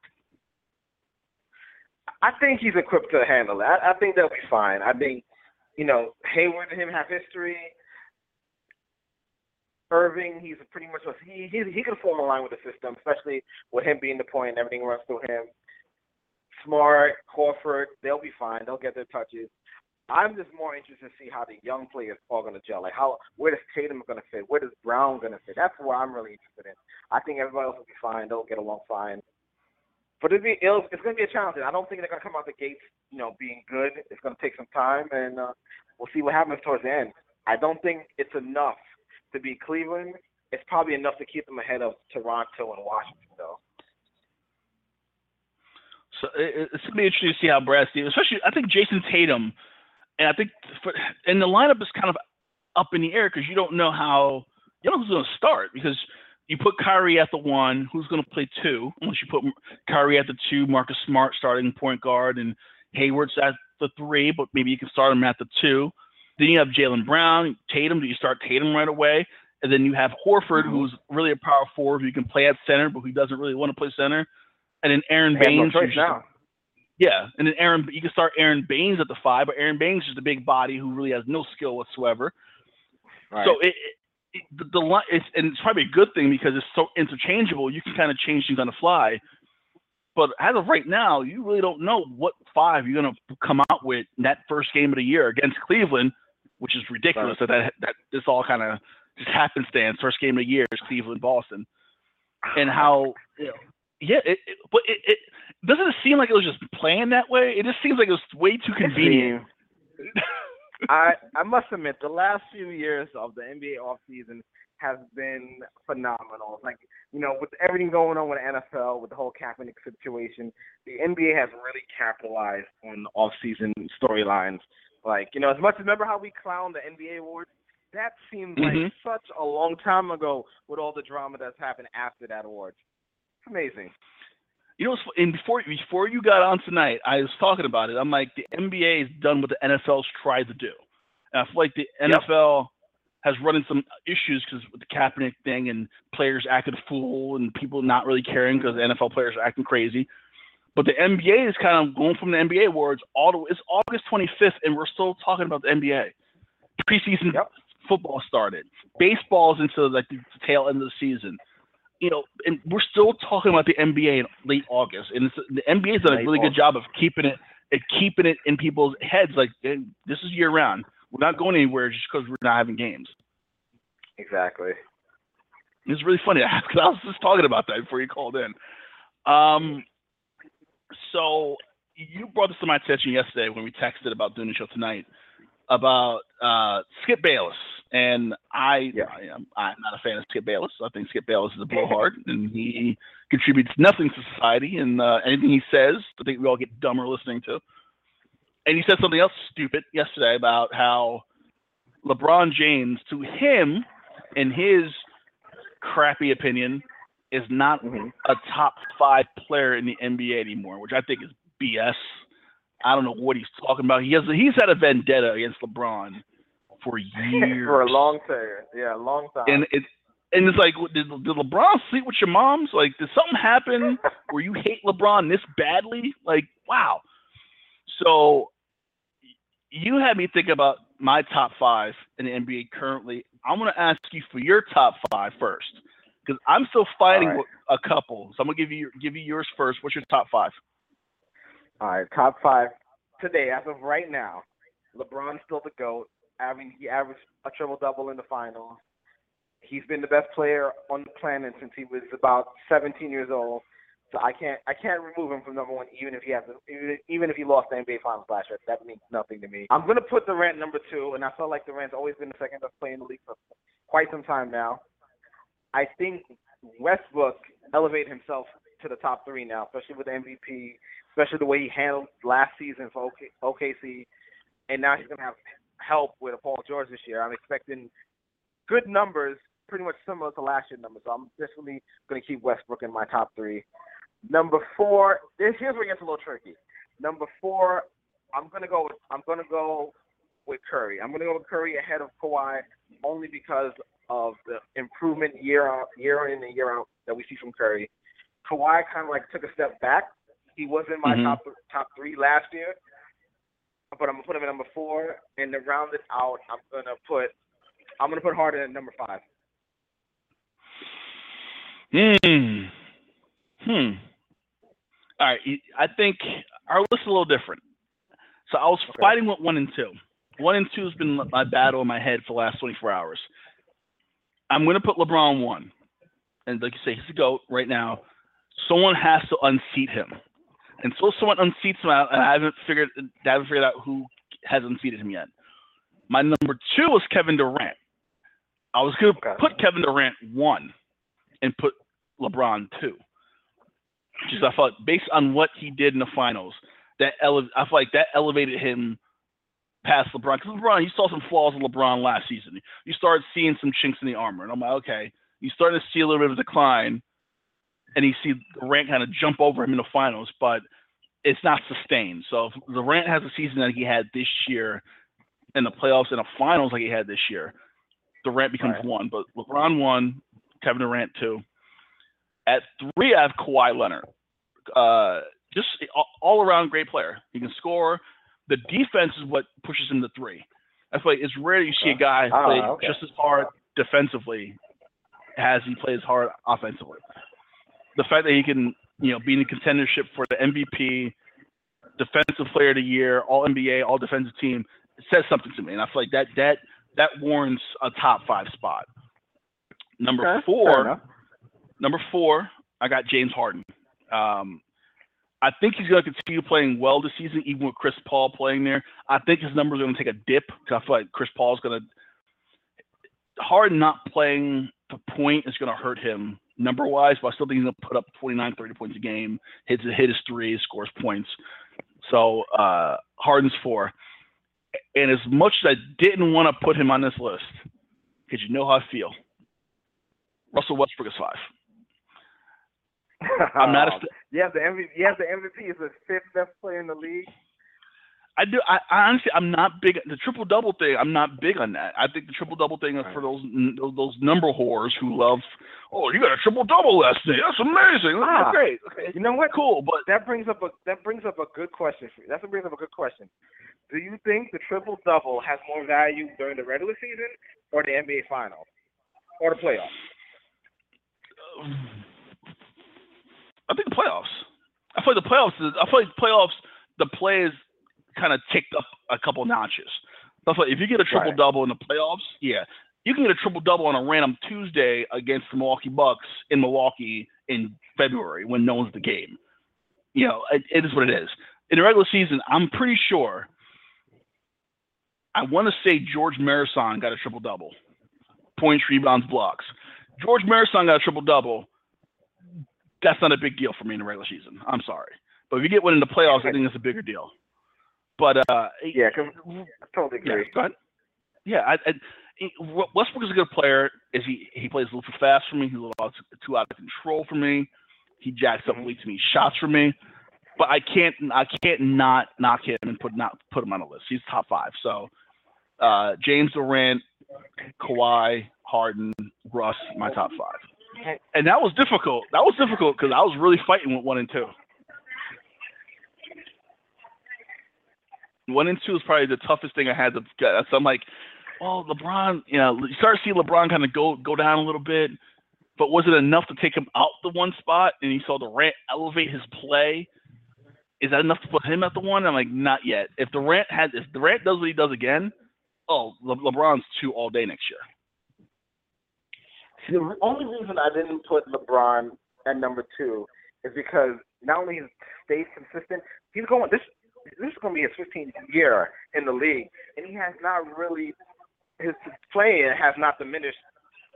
I think he's equipped to handle that. I, I think they'll be fine. I think, you know, Hayward and him have history. Irving, he's pretty much he he he can form a line with the system, especially with him being the point and everything runs through him. Smart, Horford, they'll be fine. They'll get their touches. I'm just more interested to see how the young players are going to gel. Like how where does Tatum going to fit? Where does Brown going to fit? That's what I'm really interested in. I think everybody else will be fine. They'll get along fine. But it'll be it'll, it's going to be a challenge. I don't think they're going to come out the gates, you know, being good. It's going to take some time, and uh, we'll see what happens towards the end. I don't think it's enough to beat Cleveland. It's probably enough to keep them ahead of Toronto and Washington, though. So it, it's gonna be interesting to see how Brad Stevens, especially I think Jayson Tatum and I think for, and the lineup is kind of up in the air because you don't know how you don't know who's to start because you put Kyrie at the one, who's to play two? Unless you put Kyrie at the two, Marcus Smart starting point guard, and Hayward's at the three, but maybe you can start him at the two. Then you have Jaylen Brown, Tatum. Do you start Tatum right away? And then you have Horford, who's really a power forward who can play at center, but who doesn't really want to play center. And then Aaron no Baynes. just now. yeah, and then Aaron, you can start Aron Baynes at the five, but Aron Baynes is just a big body who really has no skill whatsoever. Right. So it, it, it the, the line, it's, and it's probably a good thing because it's so interchangeable. You can kind of change things on the fly. But as of right now, you really don't know what five you're going to come out with in that first game of the year against Cleveland, which is ridiculous that, that that this all kind of just happenstance. First game of the year is Cleveland Boston, and how you know, yeah, it, it, but it, it doesn't it seem like it was just planned that way. It just seems like it was way too convenient. I I must admit the last few years of the NBA offseason has been phenomenal. Like you know, with everything going on with the NFL, with the whole Kaepernick situation, the NBA has really capitalized on off-season storylines. Like you know, as much as remember how we clowned the NBA awards. That seems like Mhm. such a long time ago with all the drama that's happened after that award. Amazing. You know, and before before you got on tonight, I was talking about it. I'm like, the NBA has done what the NFL's tried to do. And I feel like the NFL has run into some issues because with the Kaepernick thing and players acting a fool and people not really caring because the NFL players are acting crazy. But the NBA is kind of going from the NBA awards all the way. It's August 25th, and we're still talking about the NBA. Preseason Yep. football started. Baseball's into like the tail end of the season you know, and we're still talking about the NBA in late August, and it's, the NBA's done a really good job of keeping it, it keeping it in people's heads. Like eh, this is year round. We're not going anywhere just because we're not having games. Exactly. It's really funny because I was just talking about that before you called in. Um, so you brought this to my attention yesterday when we texted about doing the show tonight about uh, Skip Bayless, and I, Yeah. I am I'm not a fan of Skip Bayless. I think Skip Bayless is a blowhard, and he contributes nothing to society. And uh, anything he says, I think we all get dumber listening to. And he said something else stupid yesterday about how LeBron James, to him, in his crappy opinion, is not Mhm. a top five player in the NBA anymore, which I think is BS. I don't know what he's talking about. He has he's had a vendetta against LeBron for years. For a long time. Yeah, a long time. and it's and it's like, did, did LeBron sleep with your moms? Like, did something happen where you hate LeBron this badly? Like, wow. So you had me think about my top five in the NBA currently. I'm going to ask you for your top five first because I'm still fighting right. a couple. So I'm going to give you give you yours first. What's your top five? All right, top five today as of right now. LeBron's still the goat. I mean, he averaged a triple double in the finals. He's been the best player on the planet since he was about 17 years old. So I can't I can't remove him from number one, even if he has even, even if he lost the NBA Finals last year. That means nothing to me. I'm gonna put Durant number two, and I feel like Durant's always been the second best player in the league for quite some time now. I think Westbrook elevated himself to the top three now, especially with MVP, especially the way he handled last season for OKC, and now he's gonna have help with Paul George this year. I'm expecting good numbers, pretty much similar to last year's numbers. So I'm definitely gonna keep Westbrook in my top three. Number four, this here's where it gets a little tricky. Number four, I'm gonna go. With, I'm gonna go with Curry. I'm gonna go with Curry ahead of Kawhi only because of the improvement year out, year in and year out that we see from Curry. Kawhi kind of like took a step back. He was in my Mhm. top top three last year, but I'm gonna put him at number four. And to round it out, I'm gonna put I'm gonna put Harden at number five. Hmm. Hmm. All right. I think our list is a little different. So I was Okay. fighting with one and two. One and two has been my battle in my head for the last 24 hours. I'm going to put LeBron one. And like you say, he's a GOAT right now. Someone has to unseat him. and so someone unseats him, out, and I haven't figured I haven't figured out who has unseated him yet. My number two was Kevin Durant. I was going to Okay. put Kevin Durant one and put LeBron two. because I felt based on what he did in the finals, that ele- I feel like that elevated him past LeBron because LeBron, you saw some flaws in LeBron last season. You started seeing some chinks in the armor, and I'm like, okay, you starting to see a little bit of a decline, and you see Durant kind of jump over him in the finals, but it's not sustained. So if Durant has a season that he had this year in the playoffs and the finals like he had this year, Durant becomes Right. one. But LeBron one, Kevin Durant two. At three, I have Kawhi Leonard. Uh, just all around great player. He can score. The defense is what pushes him to three. I feel like it's rare you see a guy Ah, play okay. just as hard defensively as he plays hard offensively. The fact that he can, you know, be in the contendership for the MVP, defensive player of the year, all NBA, all defensive team, says something to me. And I feel like that that that warrants a top five spot. Number Okay, four. Number four, I got James Harden. Um, I think he's going to continue playing well this season, even with Chris Paul playing there. I think his numbers are going to take a dip because I feel like Chris Paul is going to. Harden not playing the point is going to hurt him number wise, but I still think he's going to put up 29, 30 points a game, hits hit his three, scores points. So uh, Harden's four. And as much as I didn't want to put him on this list, because you know how I feel, Russell Westbrook is five. I'm not a st- Yes, the MVP. Yes, the MVP is the fifth best player in the league. I do. I, I honestly, I'm not big. The triple double thing, I'm not big on that. I think the triple double thing is for those those- those number whores who love. Oh, you got a triple double last night. That's amazing. Ah. That's great. Okay, You know what? cool. But That brings up a that brings up a good question for you. That brings up a good question. Do you think the triple double has more value during the regular season or the NBA Finals or the playoffs? I think the playoffs. I feel like the playoffs. Is, I feel like playoffs. The plays kind of ticked up a couple notches. Feel like if you get a triple Right. double in the playoffs, yeah, you can get a triple double on a random Tuesday against the Milwaukee Bucks in Milwaukee in February when no one's the game. You know, it, it is what it is. In the regular season, I'm pretty sure. I want to say Gheorghe Muresan got a triple double, points, rebounds, blocks. Gheorghe Muresan got a triple double that's not a big deal for me in the regular season. I'm sorry, but if you get one in the playoffs, I think that's a bigger deal. But uh, Yeah, I totally yeah, agree. ahead. Yeah, I, I, Westbrook is a good player. Is he? He plays a little too fast for me. He's a little out- too out of control for me. He jacks up Mhm. way too many shots for me. But I can't. I can't not knock him and put not put him on the list. He's top five. So uh, James Durant, Kawhi, Harden, Russ, my top five. And that was difficult. That was difficult because I was really fighting with one and two. One and two is probably the toughest thing I had to get. So I'm like, oh, LeBron. You know, you start to see LeBron kind of go go down a little bit, but was it enough to take him out the one spot? And you saw Durant elevate his play. Is that enough to put him at the one? I'm like, not yet. If Durant has, if Durant does what he does again, oh, Le- LeBron's two all day next year. See, the only reason I didn't put LeBron at number two is because not only he stays consistent, he's going this this is going to be his 15th year in the league, and he has not really his playing has not diminished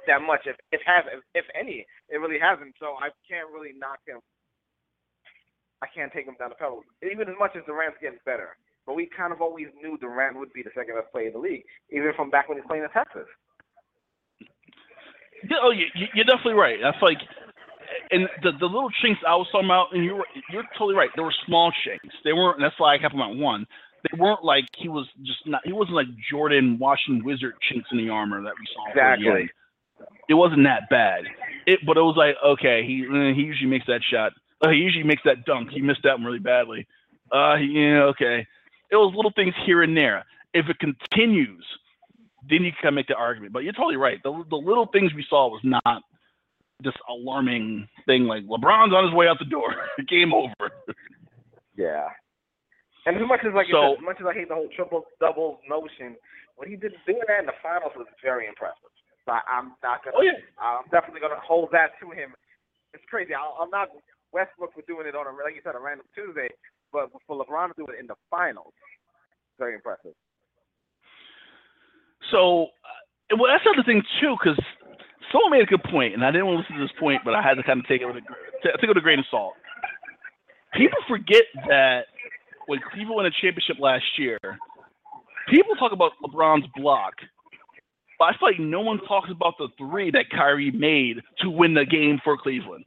that much. If it has, if, if any, it really hasn't. So I can't really knock him. I can't take him down the pedal, even as much as Durant's getting better. But we kind of always knew Durant would be the second best player in the league, even from back when he was playing in Texas. Yeah, oh, you, you- you're definitely right. That's like, and the the little chinks I was talking about, and you're you're totally right. They were small chinks. They weren't. That's why I kept them at one. They weren't like he was just not. He wasn't like Jordan Washington Wizard chinks in the armor that we saw. Exactly. It wasn't that bad. It, but it was like okay, he eh, he usually makes that shot. Uh, he usually makes that dunk. He missed that one really badly. Uh, yeah, okay. It was little things here and there. If it continues, then you can make the argument. But you're totally right. The, the little things we saw was not this alarming thing like LeBron's on his way out the door. Game over. Yeah. And as much as like So- as much as I hate the whole triple double notion, what he did doing that in the finals was very impressive. So I, I'm not gonna. Oh, yeah. I'm definitely gonna hold that to him. It's crazy. I, I'm not Westbrook for doing it on a like you said a random Tuesday, but for LeBron to do it in the finals, very impressive. So, uh, well, that's another thing too, because someone made a good point, and I didn't want to listen to this point, but I had to kind of take it with a take it with a grain of salt. People forget that when Cleveland won a championship last year, people talk about LeBron's block, but I feel like no one talks about the three that Kyrie made to win the game for Cleveland.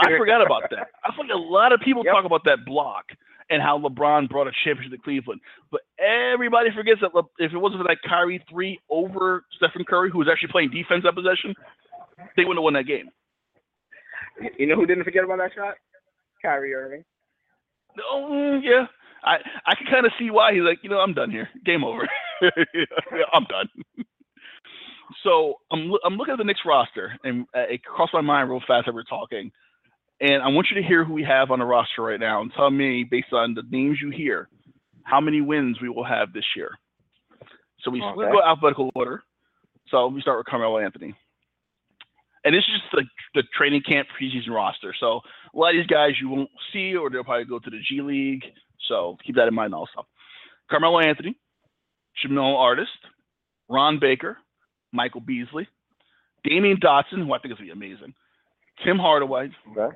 I forgot about that. I feel like a lot of people Yep. talk about that block and how LeBron brought a championship to Cleveland, but everybody forgets that Le- if it wasn't for that Kyrie three over Stephen Curry, who was actually playing defense that possession, they wouldn't have won that game. You know who didn't forget about that shot? Kyrie Irving. Oh yeah, I I can kind of see why he's like, you know, I'm done here. Game over. I'm done. so I'm I'm looking at the Knicks roster, and uh, it crossed my mind real fast as we we're talking. And I want you to hear who we have on the roster right now, and tell me based on the names you hear, how many wins we will have this year. So we Okay. go alphabetical order. So we start with Carmelo Anthony. And this is just the, the training camp preseason roster. So a lot of these guys you won't see, or they'll probably go to the G League. So keep that in mind also. Carmelo Anthony, Jamel Artis, Ron Baker, Michael Beasley, Damyean Dotson, who I think is going to be amazing, Tim Hardaway, Okay.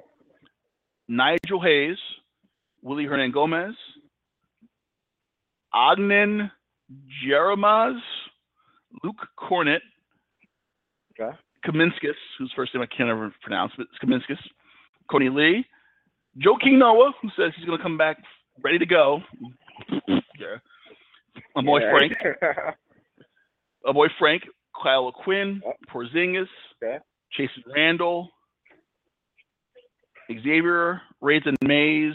Nigel Hayes, Willie Hernan Gomez, Ognjen Jaramaz, Luke Kornet, Okay. Kaminskas, whose first name I can't ever pronounce, but it's Kaminskas, Courtney Lee, Joakim Noah, who says he's going to come back ready to go. yeah. My boy Yeah. Frank, my boy Frank, Kyle O'Quinn, Yep. Porzingis, Okay. Chasson Randle, Xavier, Rathan-Mayes,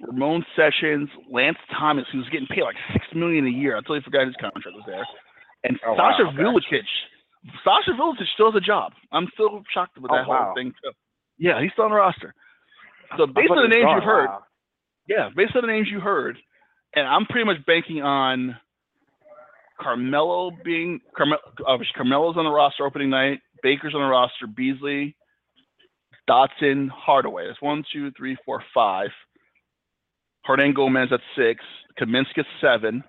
Ramon Sessions, Lance Thomas, who's getting paid like six million a year. I totally forgot his contract was there. And Oh, wow, Sasha okay. Vujacic. Sasha Vujacic still has a job. I'm still shocked with Oh, that wow. whole thing too. Yeah, he's still on the roster. So based on the names gone. you've heard, Wow. yeah, based on the names you heard, and I'm pretty much banking on Carmelo being Carmelo. Obviously, uh, Carmelo's on the roster opening night. Baker's on the roster. Beasley, Dotson, Hardaway. That's one, two, three, four, five. Hernangómez at six. Kaminsky at seven.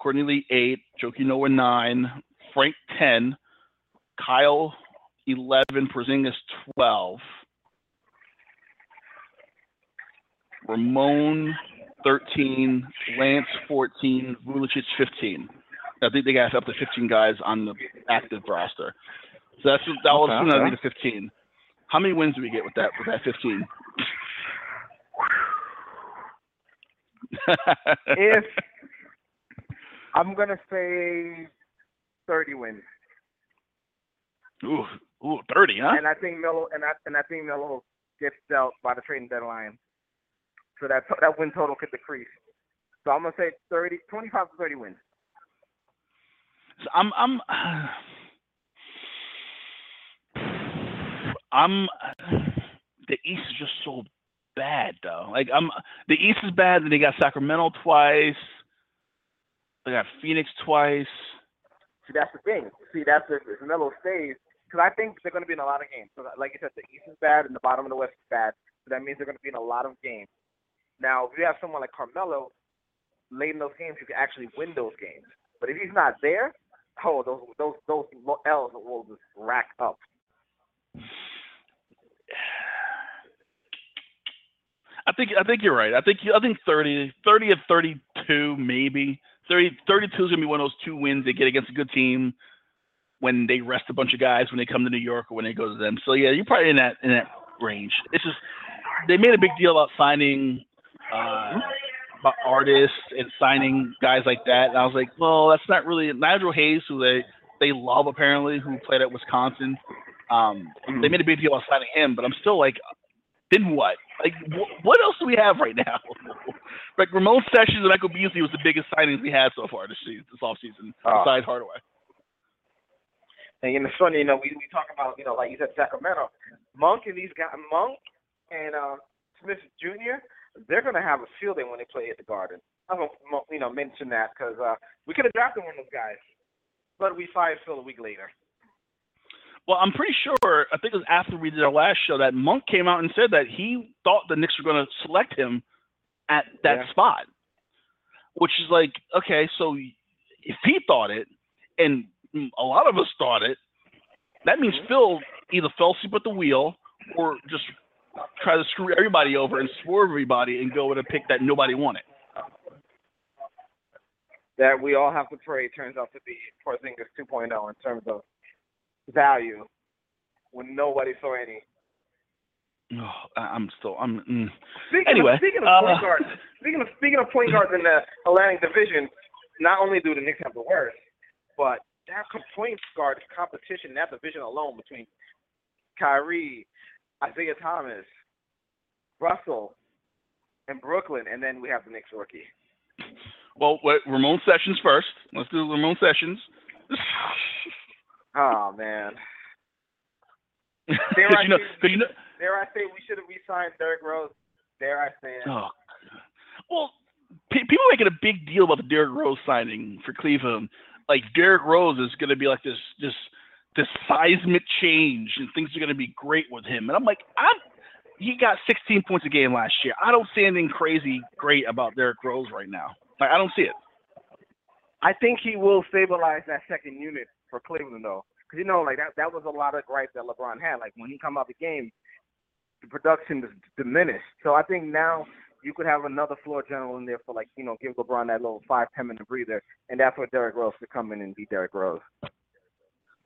Courtney Lee eight. Joakim Noah nine. Frank ten. Kyle eleven. Porzingis twelve. Ramon 13, Lance 14, Vucic 15. I think they got up to 15 guys on the active roster. So that's that will Okay, okay. be the 15. How many wins do we get with that with that 15? if I'm gonna say 30 wins, ooh, ooh, 30, huh? and I think Melo and I and I think Melo gets dealt by the trading deadline, so that that win total could decrease. So I'm gonna say 30, 25 to 30 wins. So I'm I'm I'm the East is just so bad though. Like I'm the East is bad, then they got Sacramento twice. They got Phoenix twice. See, that's the thing. See, that's if Melo stays, because I think they're going to be in a lot of games. So, like you said, the East is bad and the bottom of the West is bad. So that means they're going to be in a lot of games. Now, if you have someone like Carmelo late in those games, you can actually win those games. But if he's not there, oh, those those those L's will just rack up. I think I think you're right. I think I think 30, 30 and 32 maybe. 30, 32 is gonna be one of those two wins they get against a good team when they rest a bunch of guys when they come to New York or when they go to them. So yeah, you're probably in that in that range. It's just they made a big deal about signing uh, about artists and signing guys like that. And I was like, well, that's not really Nigel Hayes, who they they love apparently, who played at Wisconsin. Um, They made a big deal about signing him, but I'm still like, then what? Like, wh- what else do we have right now? like Ramon Sessions and Michael Beasley was the biggest signings we had so far this season, this offseason, Oh. besides Hardaway. And it's funny, you know, we we talk about, you know, like you said, Sacramento, Monk and these guys, Monk and uh, Smith Jr. They're gonna have a field day when they play at the Garden. I'm gonna, mo- you know, mention that because uh, we could have drafted one of those guys, but we fired Phil a week later. Well, I'm pretty sure. I think it was after we did our last show that Monk came out and said that he thought the Knicks were going to select him at that Yeah. spot, which is like, okay, so if he thought it, and a lot of us thought it, that means mm-hmm. Phil either fell asleep at the wheel or just try to screw everybody over and swerve everybody and go with a pick that nobody wanted. that we all have to pray turns out to be Porzingis 2.0 in terms of value when nobody saw any. Oh, I- I'm still. I'm. Mm. Speaking Anyway, of, speaking of uh, point guards, speaking of speaking of point guards in the Atlantic Division, not only do the Knicks have the worst, but that point guard competition in that division alone between Kyrie, Isaiah Thomas, Russell, and Brooklyn, and then we have the Knicks rookie. Well, wait, Ramon Sessions first. Let's do Ramon Sessions. Oh man, Dare I you know, say- you know, dare I say we should have re-signed Derrick Rose? Dare I say it? Oh, well, pe- people making a big deal about the Derrick Rose signing for Cleveland. Like Derrick Rose is going to be like this, this, this seismic change, and things are going to be great with him. And I'm like, I'm. He got 16 points a game last year. I don't see anything crazy great about Derrick Rose right now. Like I don't see it. I think he will stabilize that second unit for Cleveland though, because you know, like that that was a lot of gripes that LeBron had. Like when he come out the game, the production is diminished. So I think now you could have another floor general in there for like you know give LeBron that little five ten minute breather, and that's where Derrick Rose could come in and be Derrick Rose.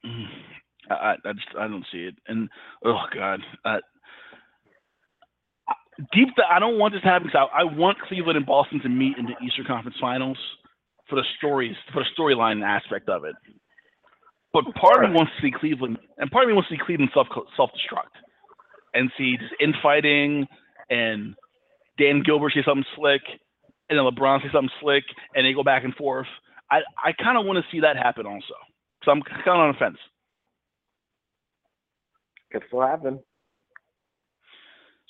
Mm. I, I, I just I don't see it. And oh god, uh, deep. th- I don't want this to happen because I, I want Cleveland and Boston to meet in the Eastern Conference Finals for the stories for the storyline aspect of it. But part of me wants to see Cleveland, and part of me wants to see Cleveland self self destruct and see just infighting and Dan Gilbert say something slick, and then LeBron say something slick, and they go back and forth. I I kind of want to see that happen also. So I'm kind of on the fence. Could still happen.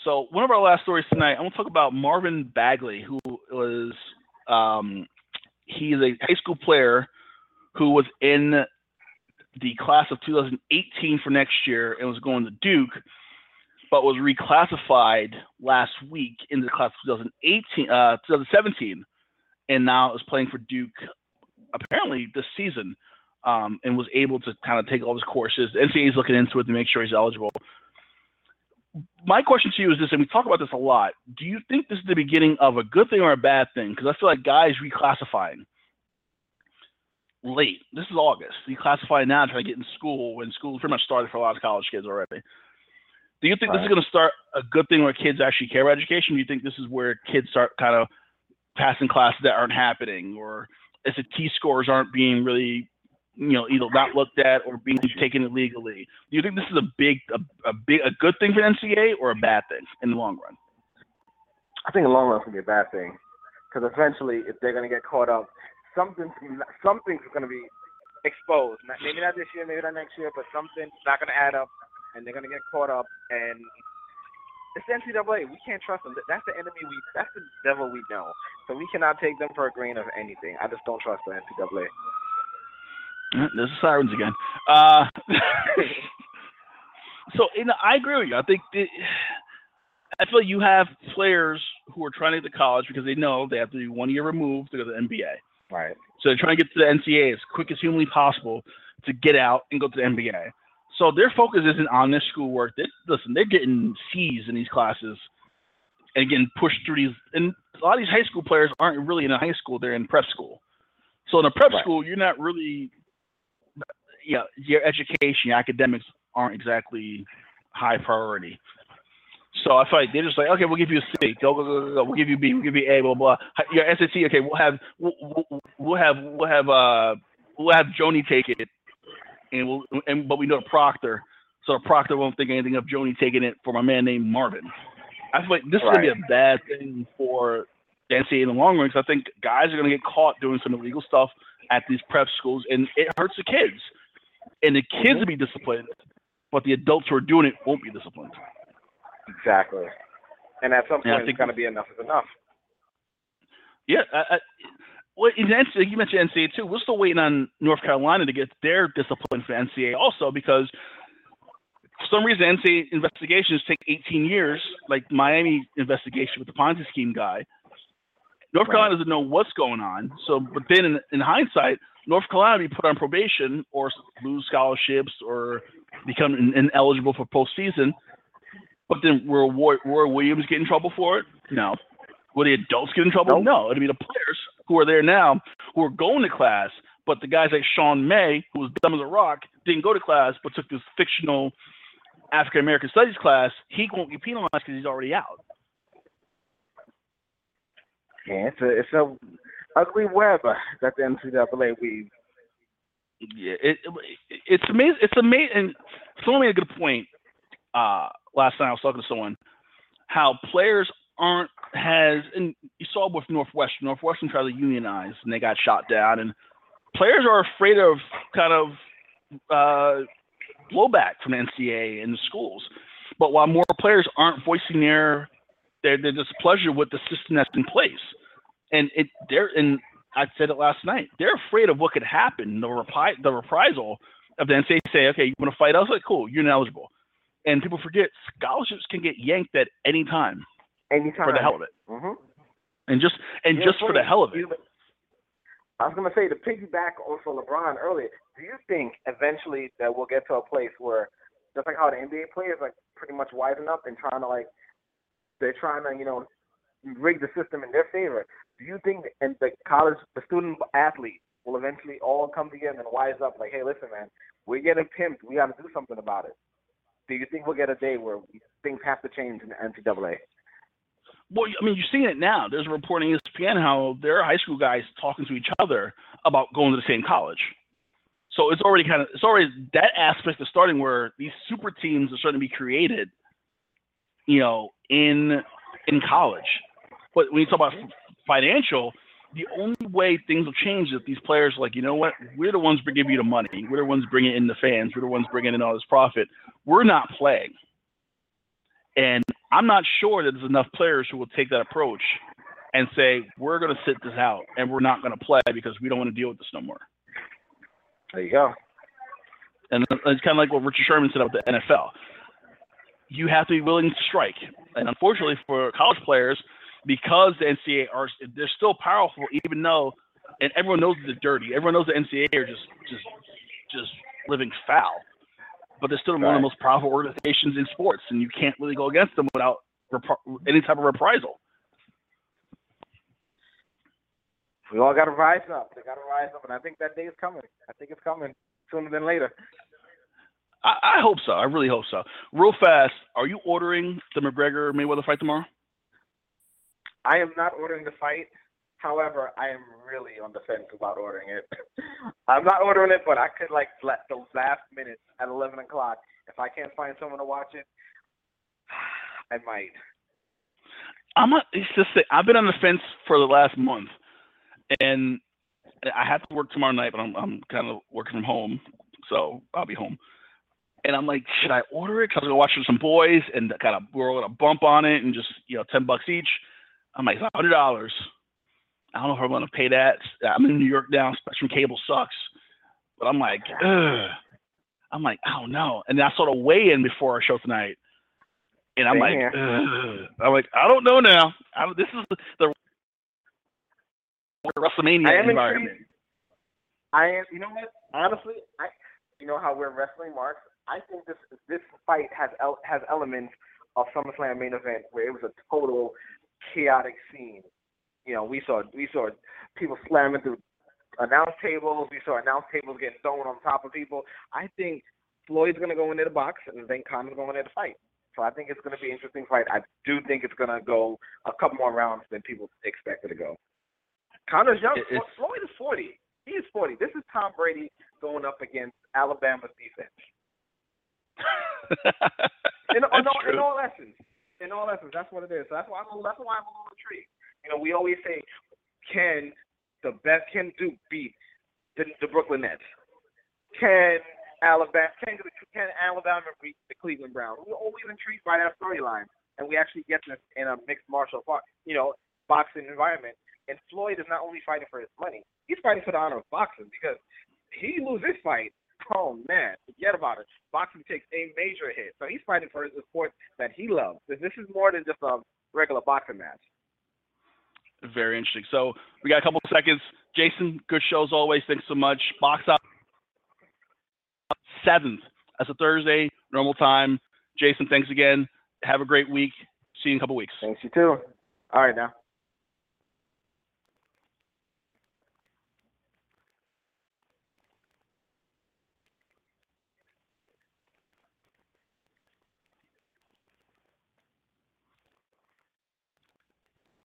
So one of our last stories tonight, I want to talk about Marvin Bagley, who was um, he's a high school player who was in the class of 2018 for next year and was going to Duke, but was reclassified last week into the class of 2018, uh, 2017, and now is playing for Duke apparently this season, um, and was able to kind of take all his courses. NCAA is looking into it to make sure he's eligible my question to you is this, and we talk about this a lot. Do you think this is the beginning of a good thing or a bad thing? Because I feel like guys reclassifying late. This is August. You classify now, trying to get in school when school pretty much started for a lot of college kids already. Do you think this is going to start a good thing where kids actually care about education? Do you think this is where kids start kind of passing classes that aren't happening, or SAT scores aren't being really you know either not looked at or being taken illegally. Do you think this is a big a, a big a good thing for the NCAA or a bad thing in the long run? I think in the long run it's gonna be a bad thing, because eventually, if they're gonna get caught up, something's something's gonna be exposed. Not, maybe not this year, maybe not next year, but something's not gonna add up, and they're gonna get caught up. And it's the NCAA. We can't trust them. That's the enemy. We that's the devil we know. So we cannot take them for a grain of anything. I just don't trust the NCAA. Uh, There's the sirens again. Uh, so, you know, I agree with you. I think the, I feel like you have players who are trying to get to college because they know they have to be one year removed to go to the NBA. Right. So they're trying to get to the NCAA as quick as humanly possible to get out and go to the NBA. So their focus isn't on their schoolwork. They, listen, they're getting C's in these classes and getting pushed through these. And a lot of these high school players aren't really in a high school; they're in prep school. So in a prep Right. school, you're not really, yeah, your education, your academics aren't exactly high priority. So I feel like they're just like, okay, we'll give you a C. Go, go, go, go, go. We'll give you B. We'll give you A. Blah blah. Your SAT, okay, we'll have we'll, we'll, have we'll have uh we'll have Joni take it, and we'll and but we know the proctor, so the proctor won't think anything of Joni taking it for my man named Marvin. I feel like this is gonna be a bad thing for the NCAA in the long run because I think guys are gonna get caught doing some illegal stuff at these prep schools, and it hurts the kids. And the kids will be disciplined, but the adults who are doing it won't be disciplined. Exactly. And at some point, it's gonna be enough is enough. Yeah, I, I, well, you mentioned NCAA too. We're still waiting on North Carolina to get their discipline for NCAA also because for some reason NCAA investigations take 18 years, like Miami investigation with the Ponzi scheme guy. North Carolina doesn't know what's going on. So, but then in, in hindsight, North Carolina be put on probation or lose scholarships or become ineligible for postseason. But then will Roy, Roy Williams get in trouble for it? No. Will the adults get in trouble? No. It'll be the players who are there now who are going to class, but the guys like Sean May, who was dumb as a rock, didn't go to class but took this fictional African American studies class. He won't be penalized because he's already out. Yeah, it's a it's a ugly web that the NCAA weaves. Yeah, it, it it's amazing. It's amazing. Someone made a good point uh, last night. I was talking to someone how players aren't has and you saw with Northwestern. Northwestern tried to unionize and they got shot down. And players are afraid of kind of uh, blowback from the NCAA and the schools. But while more players aren't voicing their their, their displeasure with the system that's in place, and it they're and I said it last night, they're afraid of what could happen, the repri- the reprisal of the NCAA say, okay, you want to fight us? Like, cool, you're ineligible. And people forget scholarships can get yanked at any time Anytime for the hell of it, hmm and just and just for the hell of it. I was gonna say to piggyback off of LeBron earlier. Do you think eventually that we'll get to a place where, just like how the NBA players like pretty much wisen up and trying to like, they're trying to you know rig the system in their favor. Do you think and the college, the student athlete will eventually all come together and wise up like, hey, listen, man, we're getting pimped. We got to do something about it. Do you think we'll get a day where things have to change in the NCAA? Well, I mean, you're seeing it now. There's a report on ESPN how there are high school guys talking to each other about going to the same college. So it's already kind of it's already that aspect is starting where these super teams are starting to be created, you know, in in college. But when you talk about financial, the only way things will change is if these players are like, you know what, we're the ones bringing you the money, we're the ones bringing in the fans, we're the ones bringing in all this profit. We're not playing, and I'm not sure that there's enough players who will take that approach and say we're going to sit this out and we're not going to play because we don't want to deal with this no more. There you go. And it's kind of like what Richard Sherman said about the NFL. You have to be willing to strike. And unfortunately for college players, because the NCAA are they're still powerful, even though and everyone knows they're dirty. Everyone knows the NCAA are just just just living foul. But they're still one of the most powerful organizations in sports, and you can't really go against them without repri- any type of reprisal. We all got to rise up. They got to rise up, and I think that day is coming. I think it's coming sooner than later. I, I hope so. I really hope so. Real fast, are you ordering the McGregor Mayweather fight tomorrow? I am not ordering the fight. However, I am really on the fence about ordering it. I'm not ordering it, but I could like let the last minute at 11 o'clock. If I can't find someone to watch it, I might. I'm not. It's just that I've been on the fence for the last month, and I have to work tomorrow night, but I'm I'm kind of working from home, so I'll be home. And I'm like, should I order it? Cause I'm gonna watch it with some boys, and kind of we're gonna bump on it, and just you know, ten bucks each. I'm like, hundred dollars. I don't know if I'm gonna pay that. I'm in New York now. Spectrum Cable sucks, but I'm like, ugh. I'm like, I don't know. And then I saw the weigh in before our show tonight, and I'm Same like. I'm like, I don't know now. I don't, this is the WrestleMania I environment. intrigued. I am. You know what? Honestly, I. You know how we're wrestling, Mark. I think this this fight has el- has elements of SummerSlam main event where it was a total chaotic scene. You know, we saw we saw people slamming through announce tables. We saw announce tables getting thrown on top of people. I think Floyd's gonna go into the box, and then Conor's going into the fight. So I think it's gonna be an interesting fight. I do think it's gonna go a couple more rounds than people expected to go. Conor's young. It's- Floyd is 40. He is 40. This is Tom Brady going up against Alabama's defense. In, in, all, in all essence, in all essence, that's what it is. So that's why I'm. That's why I'm a little intrigued. You know, we always say, can the best can Duke beat the, the Brooklyn Nets? Can Alabama can can Alabama beat the Cleveland Browns? We're always intrigued by that storyline, and we actually get this in a mixed martial art, you know, boxing environment. And Floyd is not only fighting for his money; he's fighting for the honor of boxing because he lose this fight. Oh man, forget about it. Boxing takes a major hit, so he's fighting for the sport that he loves. This is more than just a regular boxing match. Very interesting. So we got a couple seconds. Jason, good show as always. Thanks so much. Box up seventh. That's a Thursday, normal time. Jason, thanks again. Have a great week. See you in a couple weeks. Thanks you too. All right now.